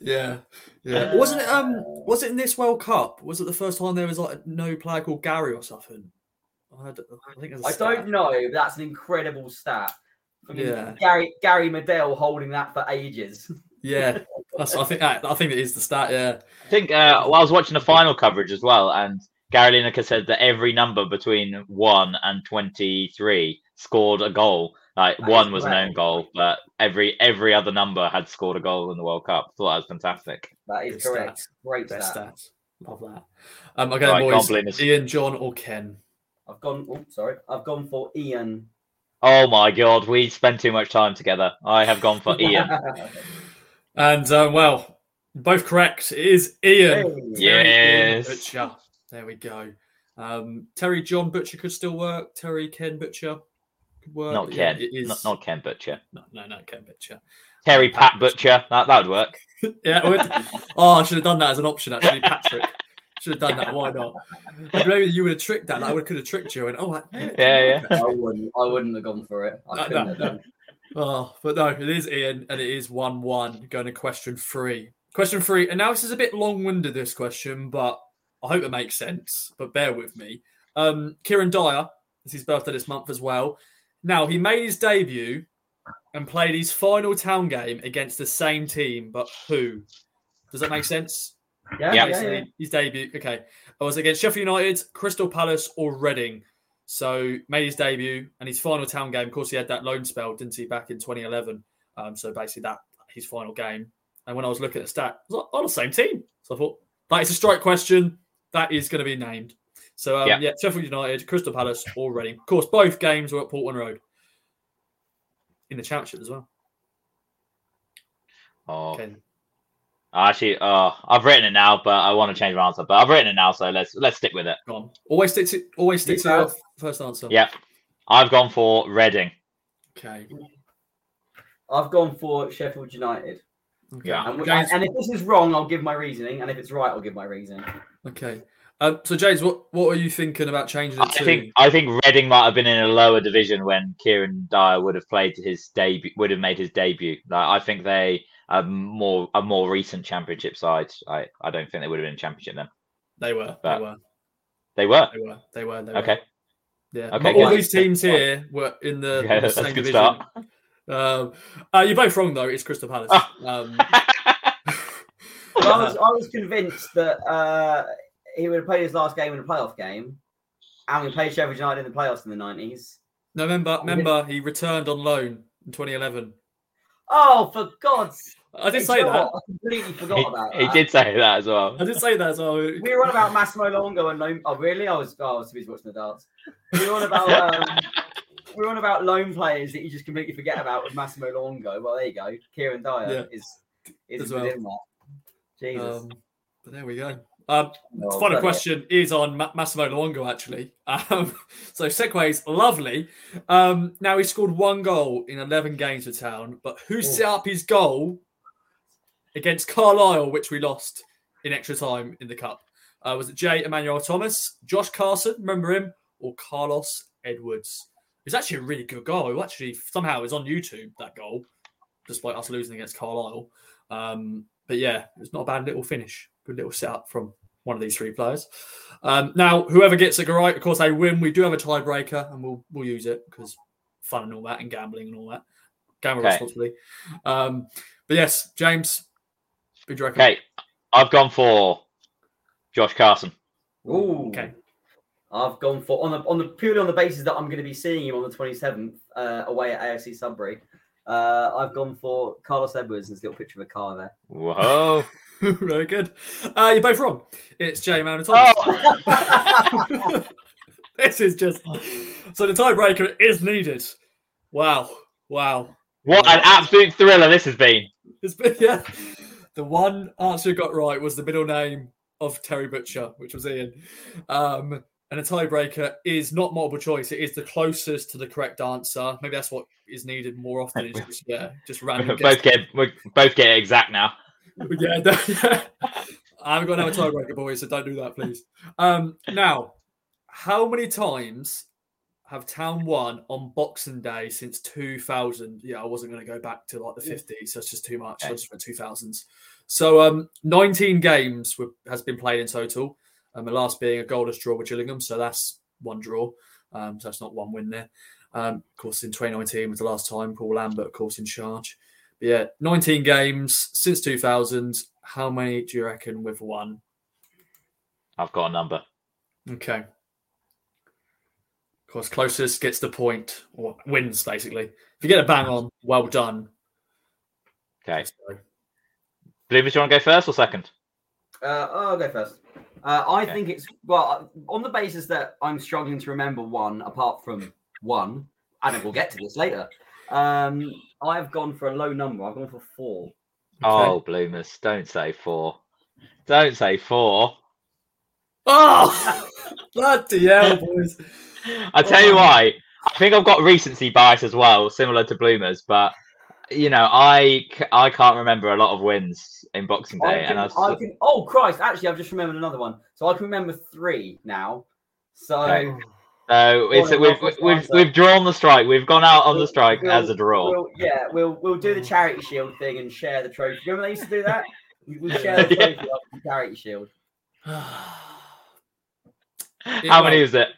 Speaker 1: Yeah, yeah. Wasn't it? Um, was it in this World Cup? Was it the first time there was like no player called Gary or something? I, had, I think there's a
Speaker 2: I
Speaker 1: stat.
Speaker 2: don't know, but that's an incredible stat. I mean,
Speaker 1: Yeah.
Speaker 2: Gary Gary Medel holding that for ages.
Speaker 1: Yeah, that's, I think that, I think it is the stat. Yeah,
Speaker 3: I think uh, well, I was watching the final coverage as well, and Gary Lineker said that every number between one and twenty-three scored a goal. Like
Speaker 2: That
Speaker 3: one
Speaker 2: is
Speaker 3: was an own goal, but every every other number had scored a goal in the World Cup. Thought that was fantastic.
Speaker 2: That is
Speaker 1: Good
Speaker 2: correct.
Speaker 1: stats.
Speaker 2: Great
Speaker 1: Best
Speaker 2: stat.
Speaker 1: stats. Love that. Um, okay,
Speaker 3: Right, can't
Speaker 1: boys.
Speaker 3: blame.
Speaker 1: Ian, John, or Ken?
Speaker 2: I've gone. Oh, sorry. I've gone for Ian.
Speaker 3: Oh my god, we spend too much time together. I have gone for Ian.
Speaker 1: And uh, well, both correct. It is Ian.
Speaker 2: Hey.
Speaker 1: Terry Ian
Speaker 3: Yes.
Speaker 1: Butcher. There we go. Um, Terry John Butcher could still work. Terry Ken Butcher could work.
Speaker 3: not
Speaker 1: but yeah,
Speaker 3: Ken.
Speaker 1: it is
Speaker 3: Not, not Ken Butcher.
Speaker 1: No, no, no, Ken Butcher.
Speaker 3: Terry Pat Butcher. That that would work.
Speaker 1: Yeah. Would- oh, I should have done that as an option actually, Patrick. Should have done that. Why not? Maybe you would have tricked that. I would could have tricked you. And oh, that-
Speaker 3: Yeah, yeah.
Speaker 2: I wouldn't. I wouldn't have gone for it. I
Speaker 1: No,
Speaker 2: couldn't
Speaker 1: no,
Speaker 2: have
Speaker 1: no.
Speaker 2: done.
Speaker 1: Oh, but no, it is Ian, and it is one-one. Going to question three. Question three, and now this is a bit long-winded. This question, but I hope it makes sense. But bear with me. Um, Kieran Dyer, it's his birthday this month as well. Now he made his debut and played his final town game against the same team, but who? Does that make sense?
Speaker 2: Yeah,
Speaker 3: Yeah.
Speaker 2: yeah, yeah.
Speaker 1: Basically, his debut. Okay, I was against Sheffield United, Crystal Palace, or Reading. So made his debut and his final town game. Of course, he had that loan spell, didn't he, back in 2011? Um, so basically, that his final game. And when I was looking at the stat, I was like, oh, the same team. So I thought that is a strike question. That is going to be named. So um,
Speaker 3: Yeah.
Speaker 1: yeah, Sheffield United, Crystal Palace, or Reading. Of course, both games were at Portman Road in the championship as well.
Speaker 3: Oh,
Speaker 1: Okay.
Speaker 3: Actually, oh, I've written it now, but I want to change my answer. But I've written it now, so let's let's stick with it.
Speaker 1: Go on. Always stick to always stick to
Speaker 2: Yeah.
Speaker 1: your first answer.
Speaker 3: Yeah, I've gone for Reading.
Speaker 1: Okay.
Speaker 2: I've gone for Sheffield United.
Speaker 1: Okay.
Speaker 3: Yeah.
Speaker 2: And,
Speaker 1: James-
Speaker 2: and if this is wrong, I'll give my reasoning. And if it's right, I'll give my reasoning.
Speaker 1: Okay. Um, so James, what what are you thinking about changing it
Speaker 3: I
Speaker 1: to?
Speaker 3: think I think Reading might have been in a lower division when Kieran Dyer would have played his debut, would have made his debut. Like, I think they are more a more recent championship side. I, I don't think they would have been in championship then.
Speaker 1: they were.
Speaker 3: But-
Speaker 1: they were.
Speaker 3: They were
Speaker 1: They were. They were. They were.
Speaker 3: okay.
Speaker 1: Yeah.
Speaker 3: Okay,
Speaker 1: All
Speaker 3: good.
Speaker 1: these teams here were in the,
Speaker 3: Yeah,
Speaker 1: in the same division.
Speaker 3: start.
Speaker 1: Um, uh, you're both wrong though. It's Crystal Palace.
Speaker 3: Oh.
Speaker 1: Um,
Speaker 2: Well, I was, I was convinced that uh, he would have played his last game in a playoff game, and we played Sheffield United in the playoffs in the nineties.
Speaker 1: no, remember, remember, he returned on loan in 2011.
Speaker 2: Oh, for God's!
Speaker 1: I did
Speaker 2: Hey,
Speaker 1: say
Speaker 2: do you know
Speaker 1: that.
Speaker 2: what? I completely forgot
Speaker 3: he,
Speaker 2: about
Speaker 3: he did say that as well.
Speaker 1: I did say that. as well.
Speaker 2: We were on about Massimo Luongo and loan. Oh, really? I was. Oh, I was too busy watching the darts. We were on about. Um, we were on about loan players that you just completely forget about with Massimo Luongo. Well, there you go. Kieran Dyer is is
Speaker 1: As well.
Speaker 2: that. Jesus.
Speaker 1: um, but there we go. Um,
Speaker 2: Oh,
Speaker 1: final question is on Ma- Massimo Luongo, actually. Um, so segues, lovely. Um, now he scored one goal in 11 games for Town, but who set up his goal against Carlisle, which we lost in extra time in the Cup? Uh, was it Jay Emmanuel-Thomas, Josh Carson, remember him, or Carlos Edwards? It's actually a really good goal. It actually somehow is on YouTube, that goal, despite us losing against Carlisle. Um, but yeah, it's not a bad little finish. Good little setup from one of these three players. Um, now, whoever gets it right, of course, they win. We do have a tiebreaker, and we'll we'll use it because fun and all that, and gambling and all that. Gamble
Speaker 3: Okay.
Speaker 1: responsibly. Um, but yes, James, who do you reckon?
Speaker 3: Okay, I've gone for Josh Carson.
Speaker 2: Ooh.
Speaker 1: Okay.
Speaker 2: I've gone for on the on the purely on the basis that I'm going to be seeing him on the 27th uh, away at AFC Sudbury. Uh, I've gone for Carlos Edwards. There's a little picture of a car there.
Speaker 3: Whoa!
Speaker 1: Very good. Uh, you're both wrong. It's Jay Man Thomas.
Speaker 3: Oh,
Speaker 1: this is just so the tiebreaker is needed. Wow, wow.
Speaker 3: what an absolute thriller this has been.
Speaker 1: It's been, yeah. The one answer you got right was the middle name of Terry Butcher, which was Ian. Um, and a tiebreaker is not multiple choice. It is the closest to the correct answer. Maybe that's what is needed more often. Is just yeah, just random. guess.
Speaker 3: both get we both get exact now.
Speaker 1: yeah, yeah. I'm going to have a tiebreaker, boys, so don't do that, please. Um, now, how many times have Town won on Boxing Day since 2000? Yeah, I wasn't going to go back to like the 50s, so it's just too much. I
Speaker 3: Okay.
Speaker 1: just went 2000s. So, um, 19 games were, has been played in total. Um, the last being a goalless draw with Gillingham, so that's one draw. Um, so that's not one win there. Um, of course, in 2019 was the last time Paul Lambert, of course, in charge. But yeah, 19 games since 2000. How many do you reckon we've won?
Speaker 3: I've got a number.
Speaker 1: Okay. Of course, closest gets the point or wins basically. If you get a bang on, well done.
Speaker 3: Okay.
Speaker 1: So,
Speaker 3: Bloomers, do you want to go first or second?
Speaker 2: Uh, I'll go first. Uh, I
Speaker 3: Okay.
Speaker 2: think it's well on the basis that I'm struggling to remember one apart from one, and we'll get to this later. Um, I've gone for a low number. I've gone for four.
Speaker 3: Oh, Bloomers, don't say four. Don't say four.
Speaker 1: Oh, bloody hell, boys!
Speaker 3: I tell you why. I think I've got recency bias as well, similar to Bloomers, but you know, I I can't remember a lot of wins in Boxing
Speaker 2: I
Speaker 3: Day,
Speaker 2: can,
Speaker 3: and I was
Speaker 2: I can, oh Christ! Actually, I've just remembered another one. So I can remember three now. So
Speaker 3: Okay. so it's
Speaker 2: Well,
Speaker 3: we've we've we've drawn the strike. We've gone out on the
Speaker 2: We'll-
Speaker 3: strike
Speaker 2: we'll-
Speaker 3: as a draw.
Speaker 2: We'll, yeah, we'll we'll do the mm. charity shield thing and share the trophy. Remember they used to do that? We, we share the
Speaker 3: Yeah.
Speaker 2: trophy the charity shield.
Speaker 3: How many is it?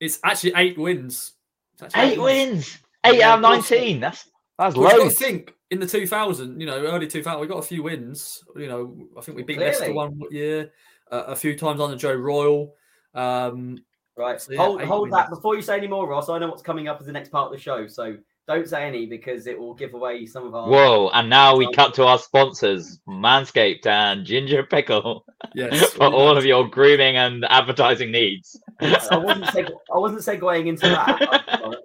Speaker 1: It's actually eight wins. Actually
Speaker 3: Eight wins. Eight
Speaker 2: Yeah,
Speaker 3: out of nineteen. That's that's
Speaker 1: Well, you think in the 2000, you know, early 2000, we got a few wins. You know, I think we beat Leicester one year, uh, a few times under Joe Royle. Um,
Speaker 2: Right.
Speaker 1: So, yeah,
Speaker 2: hold
Speaker 1: eight
Speaker 2: hold that before you say any more, Ross. I know what's coming up as the next part of the show, so don't say any because it will give away some of our.
Speaker 3: Whoa! And now we cut to our sponsors, Manscaped and Ginger Pickle,
Speaker 1: yes,
Speaker 3: for all of your grooming and advertising needs.
Speaker 2: I wasn't seg- I wasn't segueing into that.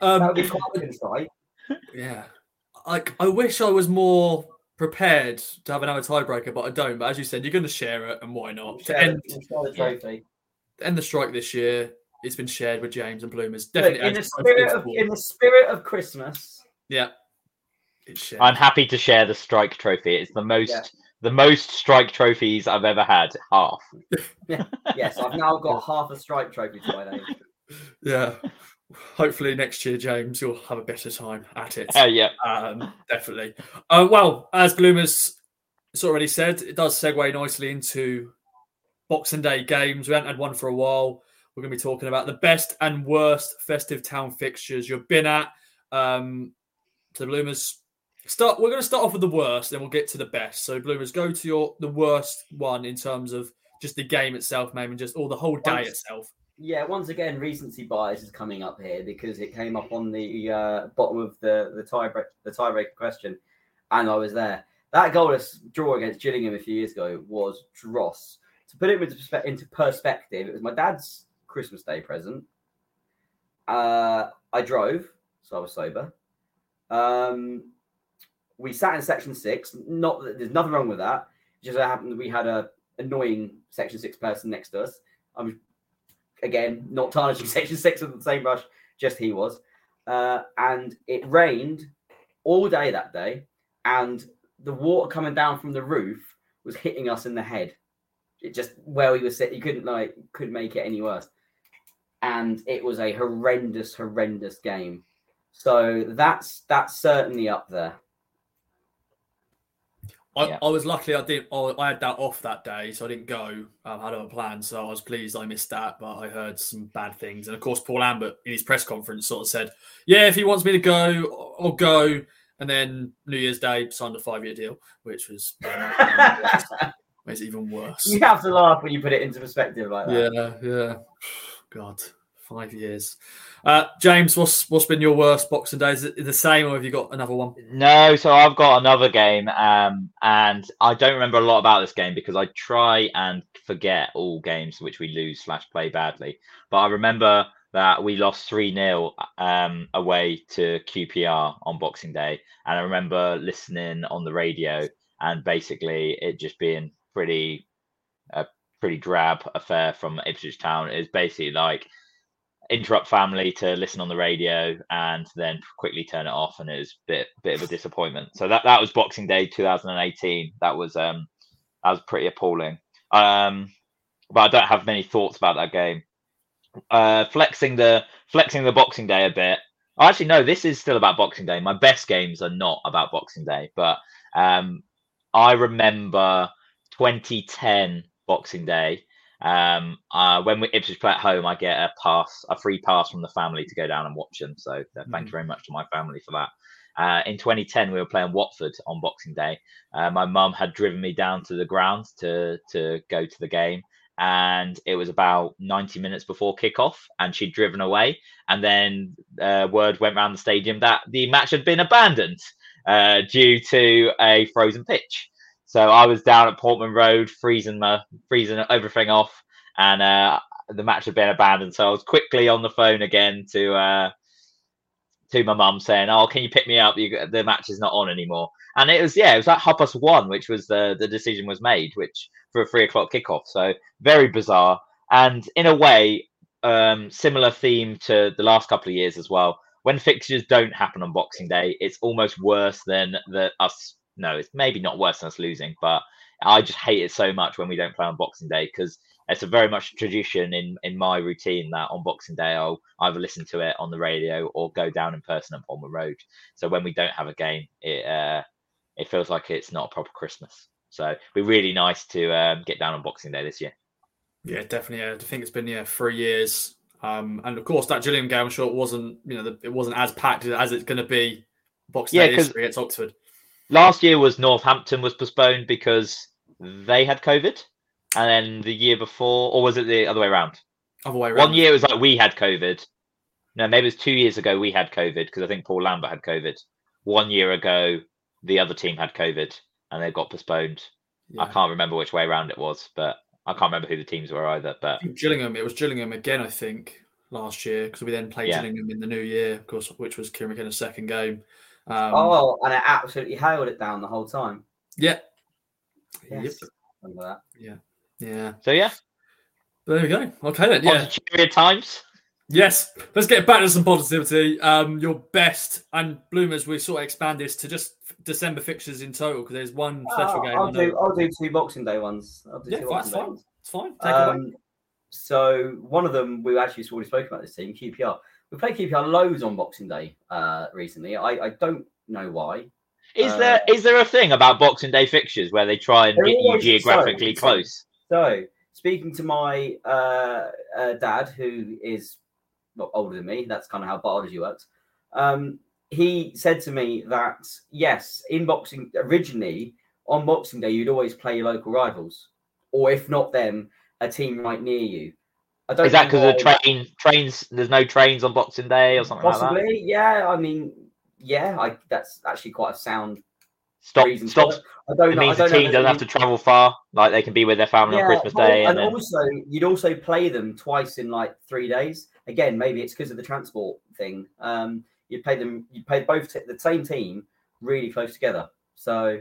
Speaker 1: Um,
Speaker 2: that would be quite an insight.
Speaker 1: yeah, like I wish I was more prepared to have another tiebreaker, but I don't. But as you said, you're going to share it, and why not? To
Speaker 2: Share,
Speaker 1: end,
Speaker 2: the- share the trophy.
Speaker 1: end the strike this year, it's been shared with James and Bloomers.
Speaker 2: Look,
Speaker 1: Definitely,
Speaker 2: in the
Speaker 1: adds to my
Speaker 2: spirit of in the spirit of Christmas,
Speaker 1: yeah, it's shared.
Speaker 3: I'm happy to share the strike trophy. It's the most
Speaker 2: Yeah.
Speaker 3: the most strike trophies I've ever had. Half. yeah.
Speaker 2: yes, I've now got half a strike trophy to my name.
Speaker 1: Yeah. Hopefully next year, James, you'll have a better time at it.
Speaker 3: Uh, yeah.
Speaker 1: Um, definitely. Uh, well, as Bloomers has already said, it does segue nicely into Boxing Day games. We haven't had one for a while. We're going to be talking about the best and worst festive town fixtures you've been at. Um, so, Bloomers, start. We're going to start off with the worst, then we'll get to the best. So, Bloomers, go to your the worst one in terms of just the game itself, maybe, and just or the whole day
Speaker 2: Once-
Speaker 1: itself.
Speaker 2: Yeah, once again, recency bias is coming up here because it came up on the uh, bottom of the the tiebreak the tiebreaker question, and I was there. That goalless draw against Gillingham a few years ago was dross. To put it into perspective, it was my dad's Christmas Day present. Uh, I drove, so I was sober. Um, we sat in section six. Not that there's nothing wrong with that. It just happened that we had a annoying section six person next to us. I was again not tarnishing section six with the same brush, just he was. Uh, and it rained all day that day, and the water coming down from the roof was hitting us in the head. It just where we were sitting, you couldn't like couldn't make it any worse. And it was a horrendous, horrendous game. So that's that's certainly up there.
Speaker 1: I,
Speaker 3: Yeah.
Speaker 1: I was lucky I didn't. I, I had that off that day, so I didn't go. Um, I had a plan, so I was pleased I missed that. But I heard some bad things, and of course, Paul Lambert in his press conference sort of said, "Yeah, if he wants me to go, I'll go." And then New Year's Day signed a five-year deal, which was um, makes it even worse.
Speaker 2: you have to laugh when you put it into perspective like that.
Speaker 1: Yeah, yeah. God, five years. Uh, James, what's what's been your worst Boxing Day? Is it the same, or have you got another one?
Speaker 3: No, so I've got another game, um, and I don't remember a lot about this game because I try and forget all games which we lose slash play badly. But I remember that we lost three 0 um, away to QPR on Boxing Day, and I remember listening on the radio and basically it just being pretty, pretty drab affair from Ipswich Town. It's basically like interrupt family to listen on the radio and then quickly turn it off and it was a bit bit of a disappointment. So that that was boxing day 2018 that was um that was pretty appalling. Um but i don't have many thoughts about that game. Uh flexing the flexing the boxing day a bit. Actually no this is still about boxing day. My best games are not about boxing day but um i remember 2010 boxing day um, uh, when we Ipswich play at home, I get a pass, a free pass from the family to go down and watch them. So uh, thank you very much to my family for that. Uh, in 2010, we were playing Watford on Boxing Day. Uh, my mum had driven me down to the ground to to go to the game, and it was about 90 minutes before kickoff, and she'd driven away. And then uh, word went around the stadium that the match had been abandoned uh, due to a frozen pitch. So I was down at Portman Road, freezing my freezing everything off, and uh, the match had been abandoned. So I was quickly on the phone again to uh, to my mum saying, "Oh, can you pick me up? You, the match is not on anymore." And it was yeah, it was at half past one, which was the the decision was made, which for a three o'clock kickoff. So very bizarre, and in a way, um, similar theme to the last couple of years as well. When fixtures don't happen on Boxing Day, it's almost worse than the us. No, it's maybe not worse than us losing, but I just hate it so much when we don't play on Boxing Day because it's a very much tradition in in my routine that on Boxing Day I'll either listen to it on the radio or go down in person at Portman Road. So when we don't have a game, it uh, it feels like it's not a proper Christmas. So it'd be really nice to um, get down on Boxing Day this year.
Speaker 1: Yeah, definitely. I think it's been yeah three years, um, and of course that Gillingham game, I'm sure it wasn't you know the, it wasn't as packed as it's going to be Boxing
Speaker 3: Yeah,
Speaker 1: Day this year against Oxford.
Speaker 3: Last year was Northampton was postponed because they had COVID, and then the year before, or was it the other way around?
Speaker 1: Other way around.
Speaker 3: One year it was like we had COVID. No, maybe it was two years ago we had COVID because I think Paul Lambert had COVID. One year ago, the other team had COVID and they got postponed. I can't remember which way around it was, but I can't remember who the teams were either. But
Speaker 1: Gillingham. It was Gillingham again, I think, last year because we then played
Speaker 3: Yeah.
Speaker 1: Gillingham in the new year, of course, which was Kieran McKenna's second game. Um,
Speaker 2: oh, and it absolutely hailed it down the whole time.
Speaker 1: yeah,
Speaker 2: Yes. Remember that.
Speaker 1: yeah.
Speaker 3: so yeah,
Speaker 1: There we go. Okay then.
Speaker 3: on
Speaker 1: Yeah.
Speaker 3: to cheerier times.
Speaker 1: Yes, let's get back to some positivity. Um, your best and Bloomers, we sort of expand this to just December fixtures in total because there's one special
Speaker 2: Oh,
Speaker 1: game. I
Speaker 2: I'll
Speaker 1: know.
Speaker 2: do. I'll do two Boxing Day ones. I'll do
Speaker 1: Yeah,
Speaker 2: two
Speaker 1: fine, fine.
Speaker 2: ones.
Speaker 1: It's fine. Take it away.
Speaker 2: Um, so one of them we actually already spoke about this team, QPR. We played QPR loads on Boxing Day uh, recently. I, I don't know why.
Speaker 3: Is
Speaker 2: Uh,
Speaker 3: there is there a thing about Boxing Day fixtures where they try and get you geographically
Speaker 2: so-
Speaker 3: close?
Speaker 2: So speaking to my uh, uh, dad, who is well, older than me, that's kind of how biology works. Um, he said to me that yes, in boxing originally on Boxing Day you'd always play your local rivals, or if not them, a team right near you. I don't
Speaker 3: Is that because of
Speaker 2: why-
Speaker 3: train trains? There's no trains on Boxing Day or something like that.
Speaker 2: Possibly, yeah. I mean, yeah, I, that's actually quite a sound
Speaker 3: Stop
Speaker 2: reason. it. I don't
Speaker 3: It
Speaker 2: know.
Speaker 3: means
Speaker 2: I
Speaker 3: the
Speaker 2: don't
Speaker 3: team doesn't have to travel far. Like they can be with their family on Christmas
Speaker 2: well,
Speaker 3: Day,
Speaker 2: and,
Speaker 3: and then
Speaker 2: also you'd also play them twice in like three days. Again, maybe it's because of the transport thing. Um, you'd play them. You play both t- the same team really close together. So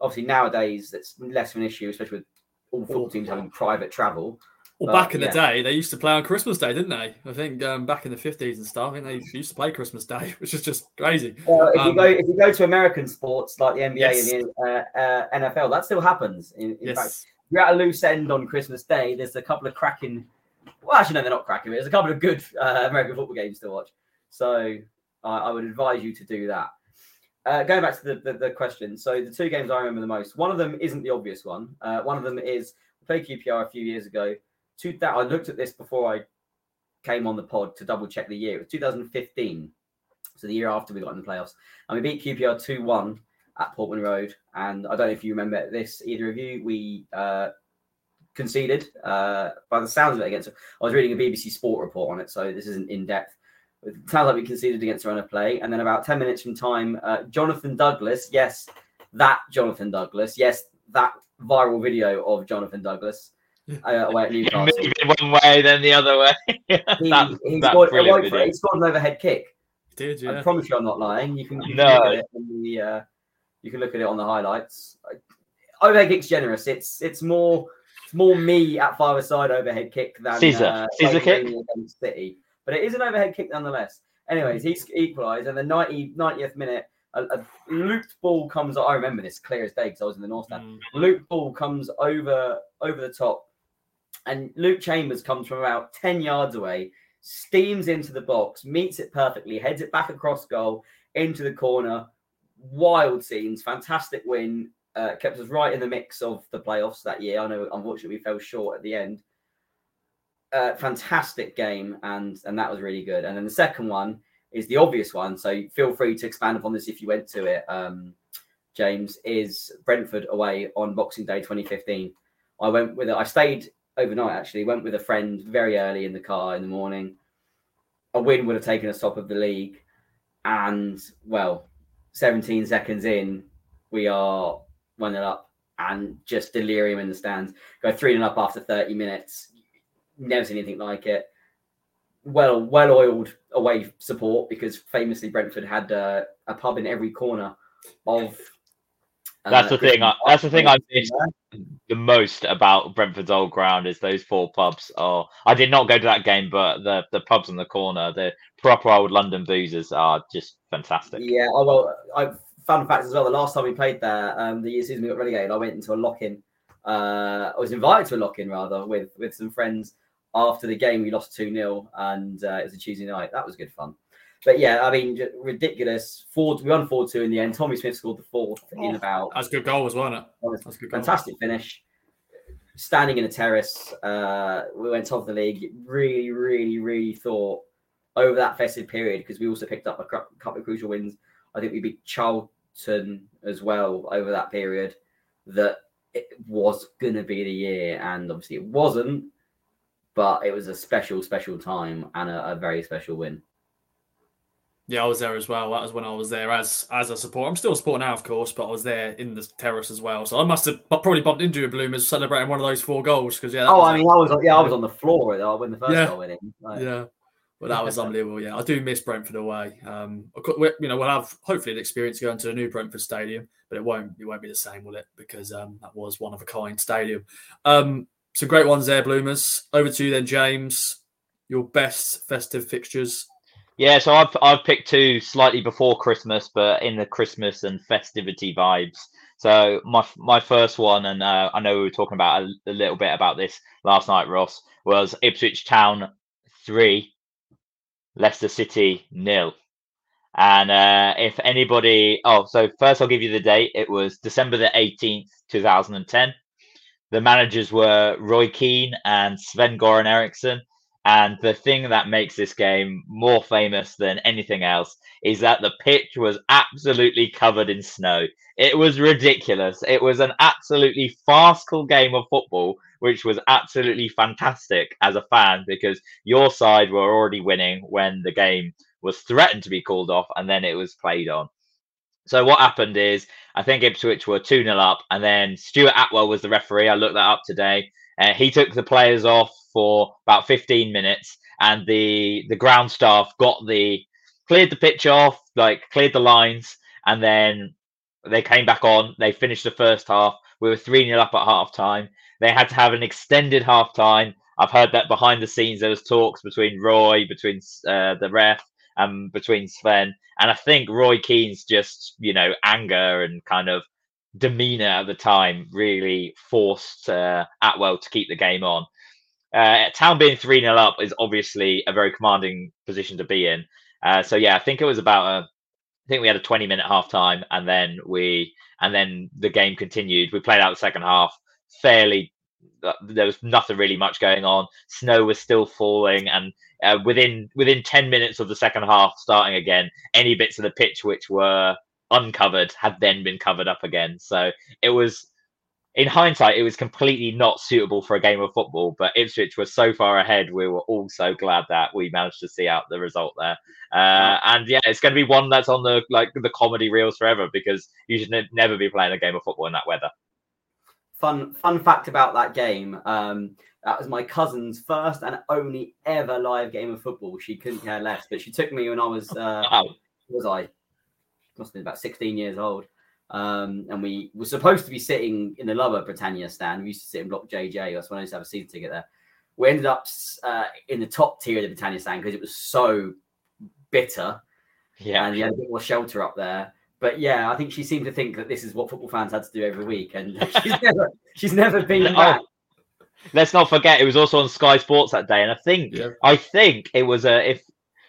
Speaker 2: obviously nowadays it's less of an issue, especially with all football teams having private travel.
Speaker 1: Well,
Speaker 2: but,
Speaker 1: back in the day, they used to play on Christmas Day, didn't they? I think um, back in the fifties and stuff. I think they used to play Christmas Day, which is just crazy.
Speaker 2: Well, if you
Speaker 1: Um,
Speaker 2: go if you go to American sports like the NBA
Speaker 1: Yes.
Speaker 2: and the uh, uh, NFL, that still happens. In, in fact,
Speaker 1: Yes,
Speaker 2: you're at a loose end on Christmas Day. There's a couple of cracking. Well, actually, no, they're not cracking. But there's a couple of good uh, American football games to watch. So I I would advise you to do that. Uh, going back to the, the, the question, so the two games I remember the most. One of them isn't the obvious one. Uh, one of them is we played QPR a few years ago. Two that I looked at this before I came on the pod to double check the year. It was 2015, so the year after we got in the playoffs, and we beat QPR two one at Portman Road. And I don't know if you remember this, either of you. We uh, conceded uh, by the sounds of it against. I was reading a BBC Sport report on it, so this isn't in depth. It sounds like we conceded against a run of play, and then about ten minutes from time, uh, Jonathan Douglas, yes, that Jonathan Douglas, yes, that viral video of Jonathan Douglas uh, away at Newcastle.
Speaker 3: moving one way then the other way.
Speaker 2: He,
Speaker 3: that,
Speaker 2: he,
Speaker 3: that
Speaker 2: scored,
Speaker 3: brilliant
Speaker 2: wait for he scored an overhead kick.
Speaker 1: did
Speaker 2: I
Speaker 1: yeah.
Speaker 2: promise you, I'm not lying. You can, you can
Speaker 3: No.
Speaker 2: look at it on the uh, you can look at it on the highlights. Overhead kick's generous. It's it's more it's more me at five side overhead kick than
Speaker 3: Scissor.
Speaker 2: uh,
Speaker 3: Scissor
Speaker 2: like
Speaker 3: kick?
Speaker 2: Against City, but it is an overhead kick nonetheless. Anyways, he's equalised, and the 90, 90th minute, a, a looped ball comes. I remember this clear as day because I was in the North Stand.
Speaker 1: Mm.
Speaker 2: Luke Ball comes over over the top, and Luke Chambers comes from about ten yards away, steams into the box, meets it perfectly, heads it back across goal into the corner. Wild scenes, fantastic win. Uh, kept us right in the mix of the playoffs that year. I know, unfortunately, we fell short at the end. Uh, fantastic game, and and that was really good. And then the second one is the obvious one. So feel free to expand upon this if you went to it. Um, James is Brentford away on Boxing Day 2015. I went with it. I stayed overnight. Actually, went with a friend very early in the car in the morning. A win would have taken us top of the league, and well, 17 seconds in, we are one nil up and just delirium in the stands. Go three nil up after 30 minutes. Never seen anything like it. Well, well oiled away support because famously Brentford had uh, a pub in every corner of. uh,
Speaker 3: That's the thing. I, that's the thing I miss
Speaker 2: Yeah.
Speaker 3: The most about Brentford's old ground is those four pubs. Oh, I did not go to that game, but the the pubs in the corner, the proper old London boozers, are just fantastic.
Speaker 2: Yeah, oh, well, I fun fact as well. The last time we played there, um, the year season we got relegated, I went into a lock-in. Uh, I was invited to a lock-in rather with with some friends after the game. We lost two 0 and uh, it was a Tuesday night. That was good fun. But yeah, I mean, ridiculous. Four, we won four two in the end. Tommy Smith scored the fourth in
Speaker 1: Oh,
Speaker 2: about
Speaker 1: That's a good goal, as wasn't it?
Speaker 2: that was
Speaker 1: That's a good goal.
Speaker 2: fantastic finish. Standing in a terrace, uh, we went top of the league. Really, really, really thought over that festive period because we also picked up a couple of crucial wins. I think we beat Charlton as well over that period. That it was going to be the year, and obviously it wasn't. But it was a special, special time and a, a very special win.
Speaker 1: Yeah, I was there as well. That was when I was there as as a support. I'm still a supporter now, of course, but I was there in the terrace as well. So I must have bu- probably bumped into a Bloomers, celebrating one of those four goals. Because yeah,
Speaker 2: Oh,
Speaker 1: I
Speaker 2: I
Speaker 1: a-
Speaker 2: mean, I was yeah, I was on the floor uh, when the first
Speaker 1: Yeah.
Speaker 2: goal went in. Like,
Speaker 1: yeah. But that was unbelievable. Yeah, I do miss Brentford away. Um, you know, we'll have hopefully an experience going to the new Brentford Stadium, but it won't. It won't be the same, will it? Because um, that was one of a kind stadium. Um, some great ones there, Bloomers. Over to you then, James. Your best festive fixtures.
Speaker 3: Yeah, so I've I've picked two slightly before Christmas, but in the Christmas and festivity vibes. So my my first one, and uh, I know we were talking about a, a little bit about this last night, Ross, was Ipswich Town three, Leicester City nil. And uh, if anybody, oh, so first I'll give you the date. It was December the eighteenth, two thousand and ten. The managers were Roy Keane and Sven Goran Eriksson. And the thing that makes this game more famous than anything else is that the pitch was absolutely covered in snow. It was ridiculous. It was an absolutely farcical game of football, which was absolutely fantastic as a fan because your side were already winning when the game was threatened to be called off and then it was played on. So what happened is I think Ipswich were 2 0 up, and then Stuart Attwell was the referee. I looked that up today. Uh, he took the players off for about 15 minutes, and the the ground staff got the cleared the pitch off, like cleared the lines, and then they came back on. They finished the first half. We were 3 0 up at half time. They had to have an extended half time. I've heard that behind the scenes there was talks between Roy, between uh, the ref, and between Sven. And I think Roy Keane's just, you know, anger and kind of demeanor at the time really forced uh, Attwell to keep the game on. Uh, Town being 3 0 up is obviously a very commanding position to be in. Uh, so, yeah, I think it was about a, I think we had a 20 minute half time and then we, and then the game continued. We played out the second half fairly. uh, There was nothing really much going on. Snow was still falling, and uh, within within 10 minutes of the second half starting again, any bits of the pitch which were uncovered had then been covered up again. So it was, in hindsight, it was completely not suitable for a game of football. But Ipswich was so far ahead, we were all so glad that we managed to see out the result there. Uh, and yeah, it's going to be one that's on the like the comedy reels forever because you should ne- never be playing a game of football in that weather.
Speaker 2: Fun fun fact about that game. Um, that was my cousin's first and only ever live game of football. She couldn't care less, but she took me when I was uh,
Speaker 3: Wow.
Speaker 2: was I must have been about 16 years old. Um, and we were supposed to be sitting in the lower Britannia stand. We used to sit in Block JJ. That's when I used to have a season ticket there. We ended up uh, in the top tier of the Britannia stand because it was so bitter
Speaker 3: Yeah.
Speaker 2: and you had a bit more shelter up there. But yeah, I think she seemed to think that this is what football fans had to do every week, and she's never she's never been
Speaker 3: Oh,
Speaker 2: back.
Speaker 3: Let's not forget it was also on Sky Sports that day, and I think
Speaker 1: Yeah.
Speaker 3: I think it was a if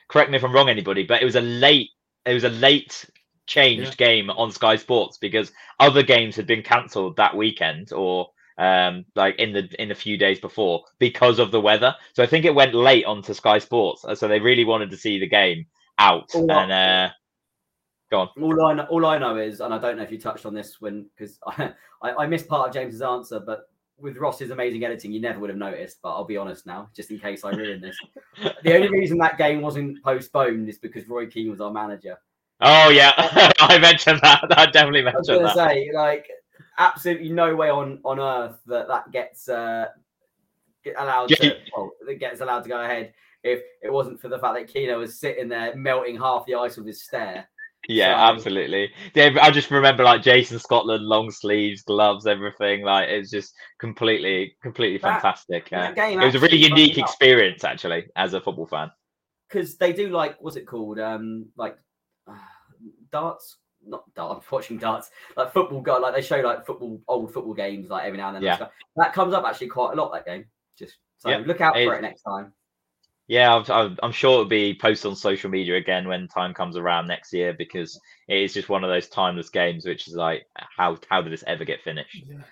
Speaker 3: correct me if I'm wrong, anybody, but it was a late it was a late changed game on Sky Sports because other games had been cancelled that weekend or um like in the in a few days before because of the weather. So I think it went late onto Sky Sports, so they really wanted to see the game out.
Speaker 2: Wow.
Speaker 3: and uh, go on.
Speaker 2: All I know, all I know is, and I don't know if you touched on this when because I, I I missed part of James's answer, but with Ross's amazing editing, you never would have noticed. But I'll be honest now, just in case I ruin this. the only reason that game wasn't postponed is because Roy Keane was our manager.
Speaker 3: Oh yeah, I mentioned that. I definitely mentioned
Speaker 2: I was going to
Speaker 3: that.
Speaker 2: say, like, absolutely no way on on earth that that gets uh, get allowed to well, that gets allowed to go ahead if it wasn't for the fact that Keano was sitting there melting half the ice with his stare.
Speaker 3: Yeah,
Speaker 2: So-
Speaker 3: absolutely. Yeah, I just remember like Jason Scotland, long sleeves, gloves, everything. Like it's just completely, completely
Speaker 2: That-
Speaker 3: fantastic.
Speaker 2: That game
Speaker 3: it was a really unique experience, actually, as a football fan.
Speaker 2: because they do like what's it called um like darts not darts watching darts like football go like they show like football old football games like every now and then
Speaker 3: Yeah.
Speaker 2: stuff. that comes up actually quite a lot that game just so
Speaker 3: Yeah,
Speaker 2: look out for
Speaker 3: it-
Speaker 2: it next time
Speaker 3: Yeah, I'm, I'm- I'm sure it'll be posted on social media again when time comes around next year because it is just one of those timeless games, which is like, how how did this ever get finished?
Speaker 1: Yeah.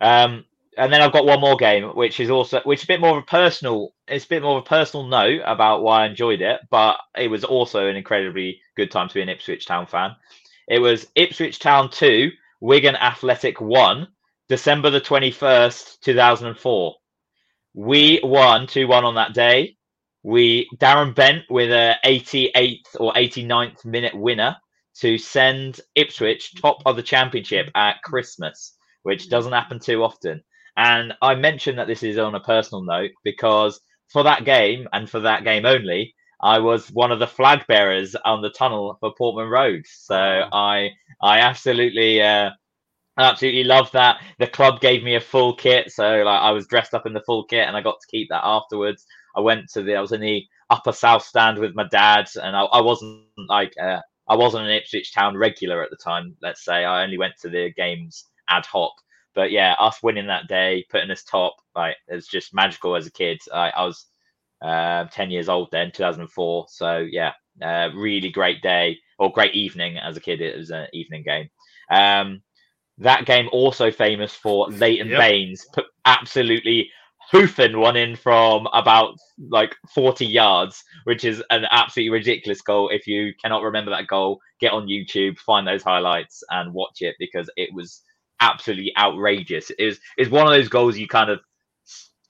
Speaker 3: Um, and then I've got one more game, which is also which is a bit more of a personal. It's a bit more of a personal note about why I enjoyed it, but it was also an incredibly good time to be an Ipswich Town fan. It was Ipswich Town two, Wigan Athletic one, December the twenty first, two thousand and four. We won two one on that day. We Darren Bent with a 88th or 89th minute winner to send Ipswich top of the championship at Christmas, which doesn't happen too often. And I mentioned that this is on a personal note because for that game and for that game only, I was one of the flag bearers on the tunnel for Portman Road. So. I I absolutely uh, absolutely love that. The club gave me a full kit, so like I was dressed up in the full kit, and I got to keep that afterwards. I went to the I was in the upper south stand with my dad, and I, I wasn't like uh, I wasn't an Ipswich Town regular at the time. Let's say I only went to the games ad hoc. But yeah, us winning that day, putting us top, like it was just magical as a kid. I, I was uh, ten years old then, 2004. So yeah, uh, really great day or great evening as a kid. It was an evening game. Um, that game also famous for Leighton
Speaker 1: Yep.
Speaker 3: Baines put absolutely hoofing one in from about like 40 yards, which is an absolutely ridiculous goal. If you cannot remember that goal, get on YouTube, find those highlights, and watch it because it was absolutely outrageous. It was it's one of those goals you kind of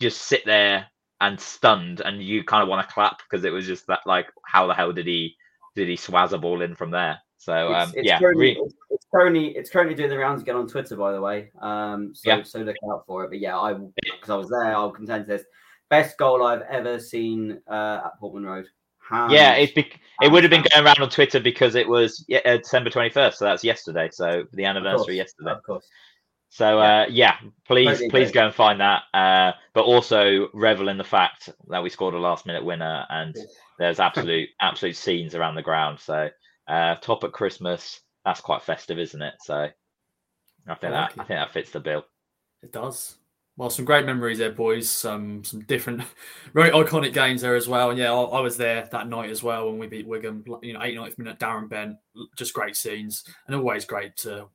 Speaker 3: just sit there and stunned, and you kind of want to clap because it was just that like how the hell did he did he swaz a ball in from there? So um,
Speaker 2: it's
Speaker 3: yeah,
Speaker 2: currently,
Speaker 3: re-
Speaker 2: it's, it's currently it's currently doing the rounds again on Twitter, by the way. Um, so
Speaker 3: Yeah.
Speaker 2: so look out for it. But yeah, I because I was there, I'll contend this best goal I've ever seen uh, at Portman Road.
Speaker 3: yeah,
Speaker 2: Hands
Speaker 3: it bec- it would have been going around on Twitter because it was yeah, uh, December twenty first, so that's yesterday. So the
Speaker 2: down. Of
Speaker 3: anniversary
Speaker 2: course,
Speaker 3: yesterday.
Speaker 2: Of course.
Speaker 3: So uh, yeah, please please go and find that. Uh, but also revel in the fact that we scored a last minute winner, and there's absolute absolute scenes around the ground. So uh, top at Christmas, that's quite festive, isn't it? So I think
Speaker 1: I like
Speaker 3: that I think that fits the bill.
Speaker 1: It does. Well, some great memories there, boys. Some some different, very iconic games there as well. And yeah, I, I was there that night as well when we beat Wigan. You know, 89th minute, Darren Bent. Just great scenes, and always great to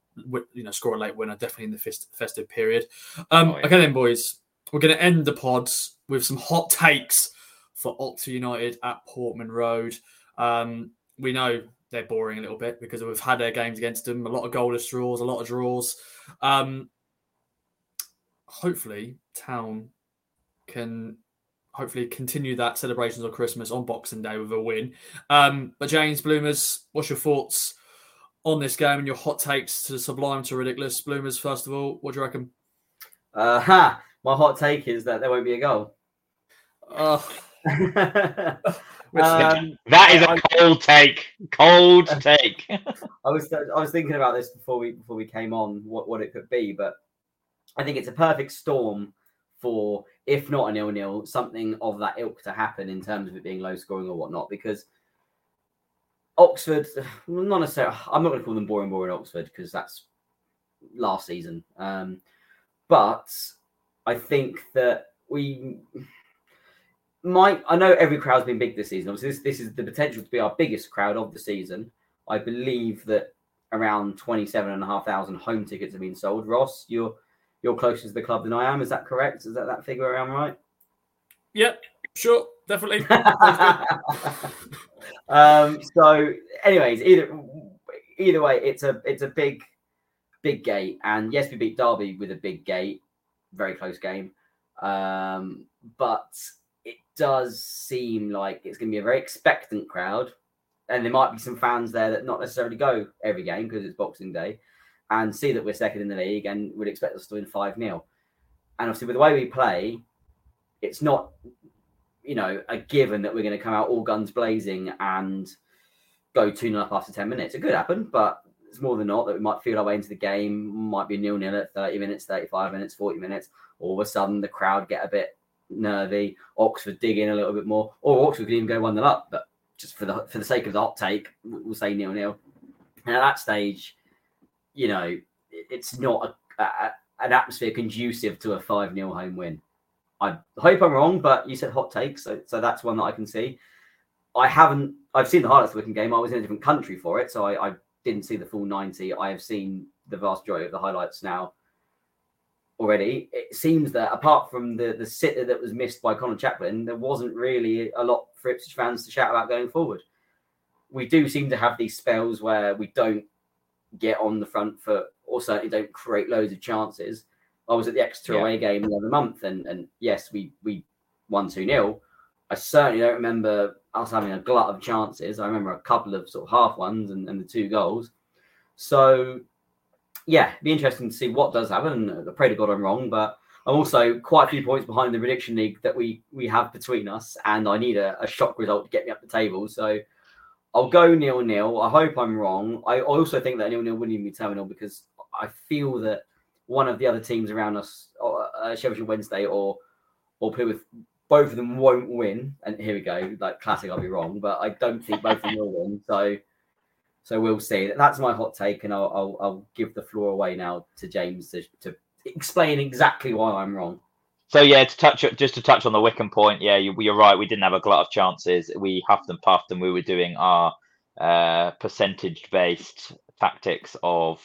Speaker 1: you know score a late winner. Definitely in the festive period. Um,
Speaker 3: Oh, yeah.
Speaker 1: Okay, then, boys, we're going to end the pods with some hot takes for Oxford United at Portman Road. Um, we know they're boring a little bit because we've had their games against them. A lot of goalless draws, a lot of draws. Um, hopefully Town can hopefully continue that celebrations of Christmas on Boxing Day with a win. Um, but James Bloomers, what's your thoughts on this game and your hot takes to sublime to ridiculous? Bloomers, first of all, what do you reckon?
Speaker 2: Uh, ha! My hot take is that there won't be a goal.
Speaker 1: Uh,
Speaker 2: um,
Speaker 3: That is
Speaker 2: I-
Speaker 3: a cold take, cold take.
Speaker 2: I was I was thinking about this before we before we came on what, what it could be, but I think it's a perfect storm for if not a nil nil, something of that ilk to happen in terms of it being low scoring or whatnot. Because Oxford, not necessarily, I'm not going to call them boring boring Oxford because that's last season. Um, but I think that we might. I know every crowd's been big this season. Obviously, this, this is the potential to be our biggest crowd of the season. I believe that around 27,500 home tickets have been sold. Ross, you're you're closer to the club than I am. Is that correct? Is that that figure around right?
Speaker 1: yep, sure, definitely.
Speaker 2: um, so, anyways, either either way, it's a it's a big big gate, and yes, we beat Derby with a big gate. very close game. Um, but it does seem like it's going to be a very expectant crowd, and there might be some fans there that not necessarily go every game because it's Boxing Day, and see that we're second in the league and would expect us to win five 0 And obviously, with the way we play, it's not, you know, a given that we're going to come out all guns blazing and go 2 0 up after 10 minutes. It could happen, but it's more than not that we might feel our way into the game, might be nil nil at 30 minutes, 35 minutes, 40 minutes. All of a sudden, the crowd get a bit nervy. Oxford dig in a little bit more, or Oxford could even go 1 0 up. But just for the for the sake of the hot take, we'll say nil nil. And at that stage, you know, it's not a, a, an atmosphere conducive to a 5 0 home win. I hope I'm wrong, but you said hot take, so so that's one that I can see. I haven't. I've seen the highlights of the game. I was in a different country for it, so I, I didn't see the full 90. I have seen the vast majority of the highlights now already. It seems that apart from the the sitter that was missed by Conor Chaplin, there wasn't really a lot for Ipswich fans to shout about going forward. We do seem to have these spells where we don't get on the front foot or certainly don't create loads of chances. I was at the Exeter yeah. away game the other month, and and yes, we we won two 0 I certainly don't remember us having a glut of chances. I remember a couple of sort of half ones and, and the two goals. So, yeah, be interesting to see what does happen. I uh, pray to God I'm wrong, but I'm also quite a few points behind the prediction league that we we have between us, and I need a, a shock result to get me up the table. So I'll go nil nil. I hope I'm wrong. I also think that nil nil wouldn't even be terminal because I feel that one of the other teams around us, uh, Sheffield Wednesday or or Plymouth, both of them won't win. And here we go, like classic. I'll be wrong, but I don't think both of them will win. So, so we'll see. That's my hot take, and I'll I'll, I'll give the floor away now to James to, to explain exactly why I'm wrong.
Speaker 3: So yeah, to touch just to touch on the Wycombe point, yeah, you, are right. We didn't have a glut of chances. We huffed and puffed, and we were doing our uh, percentage-based tactics of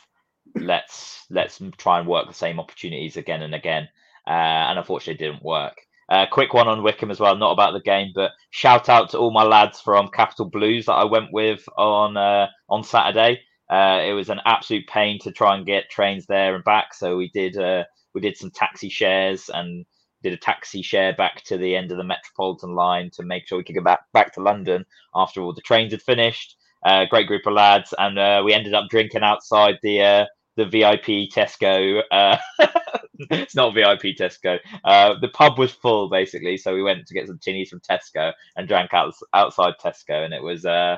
Speaker 3: let's let's try and work the same opportunities again and again, uh, and unfortunately, it didn't work. Uh, quick one on Wycombe as well, not about the game, but shout out to all my lads from Capital Blues that I went with on uh, on Saturday. Uh, it was an absolute pain to try and get trains there and back, so we did uh, we did some taxi shares and did a taxi share back to the end of the Metropolitan line to make sure we could get back back to London after all the trains had finished. Uh, great group of lads, and uh, we ended up drinking outside the the VIP Tesco. Uh, it's not VIP Tesco. Uh, the pub was full basically, so we went to get some tinnies from Tesco and drank out, outside Tesco, and it was uh,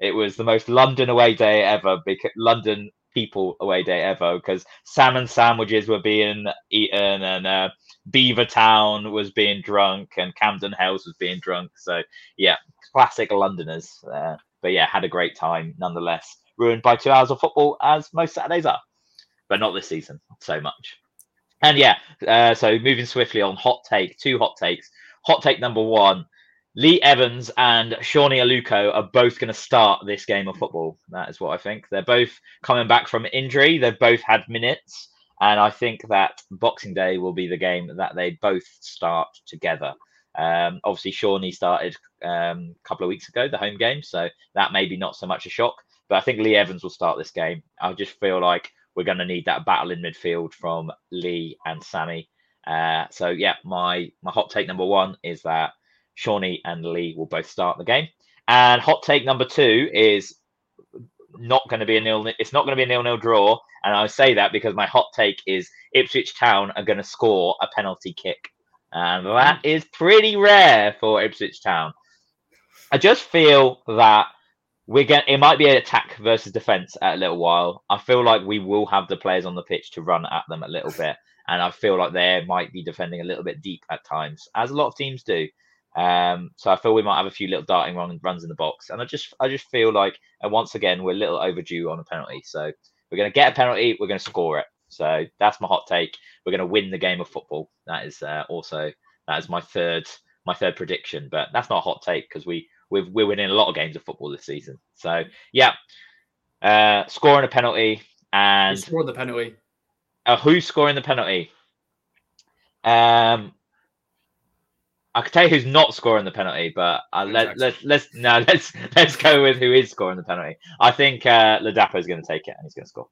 Speaker 3: it was the most London away day ever. Because London people away day ever because salmon sandwiches were being eaten and uh, Beavertown was being drunk and Camden Hells was being drunk. So yeah, classic Londoners. Uh, but yeah, had a great time nonetheless. Ruined by two hours of football, as most Saturdays are but not this season so much. And yeah, uh, so moving swiftly on hot take, two hot takes. Hot take number one Lee Evans and Sone Aluko are both going to start this game of football. That is what I think. They're both coming back from injury. They've both had minutes. And I think that Boxing Day will be the game that they both start together. Um, obviously, Sone started um, a couple of weeks ago, the home game. So that may be not so much a shock. But I think Lee Evans will start this game. I just feel like we're going to need that battle in midfield from Lee and Sammy. Uh, so yeah, my my hot take number one is that Sone and Lee will both start the game. And hot take number two is not going to be a nil. It's not going to be a nil nil draw. And I say that because my hot take is Ipswich Town are going to score a penalty kick, and that is pretty rare for Ipswich Town. I just feel that we're going it might be an attack versus defense at a little while. I feel like we will have the players on the pitch to run at them a little bit. And I feel like they might be defending a little bit deep at times, as a lot of teams do. Um, so I feel we might have a few little darting run, runs in the box. And I just I just feel like and once again we're a little overdue on a penalty. So we're gonna get a penalty, we're gonna score it. So that's my hot take. We're gonna win the game of football. That is uh, also that is my third my third prediction. But that's not a hot take because we we're, we're winning a lot of games of football this season. So yeah, uh, scoring a penalty and
Speaker 1: scoring the penalty.
Speaker 3: Uh, who's scoring the penalty? Um, I could tell you who's not scoring the penalty, but uh, let, let's let's no let's let's go with who is scoring the penalty. I think uh, Ladapo is going to take it and he's going to score.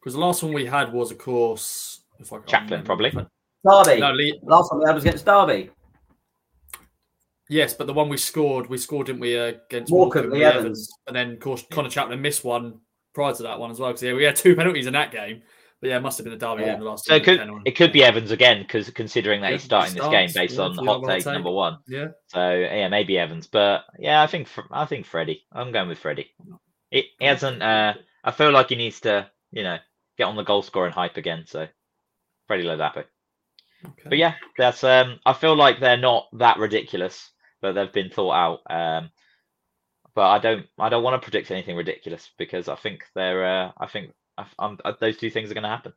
Speaker 1: Because the last one we had was, of course, If I, I
Speaker 3: Chaplin, probably.
Speaker 2: Derby.
Speaker 1: No, Lee,
Speaker 2: Last time we had was against Derby.
Speaker 1: Yes, but the one we scored, we scored, didn't we, uh, against
Speaker 2: Morecambe,
Speaker 1: Morecambe,
Speaker 2: Lee
Speaker 1: Lee
Speaker 2: Evans.
Speaker 1: Evans. And then, of course, Conor Chaplin missed one prior to that one as well. Because yeah, we had two penalties in that game. But yeah, it must have been a derby
Speaker 2: Yeah.
Speaker 1: in the last.
Speaker 3: So it could it could be Evans again because considering that
Speaker 1: Yeah,
Speaker 3: he's starting
Speaker 1: he
Speaker 3: this game based on hot
Speaker 1: hot
Speaker 3: take
Speaker 1: take.
Speaker 3: number one.
Speaker 1: Yeah,
Speaker 3: So yeah, maybe Evans, but yeah, I think Fr- I think Freddie. I'm going with Freddie. He, he hasn't. Uh, I feel like he needs to, you know, get on the goal scoring hype again. So Freddie Ladapo.
Speaker 1: okay.
Speaker 3: But yeah, that's. Um, I feel like they're not that ridiculous, but they've been thought out. Um, but I don't. I don't want to predict anything ridiculous because I think they're. Uh, I think I, I'm, uh, those two things are going to happen.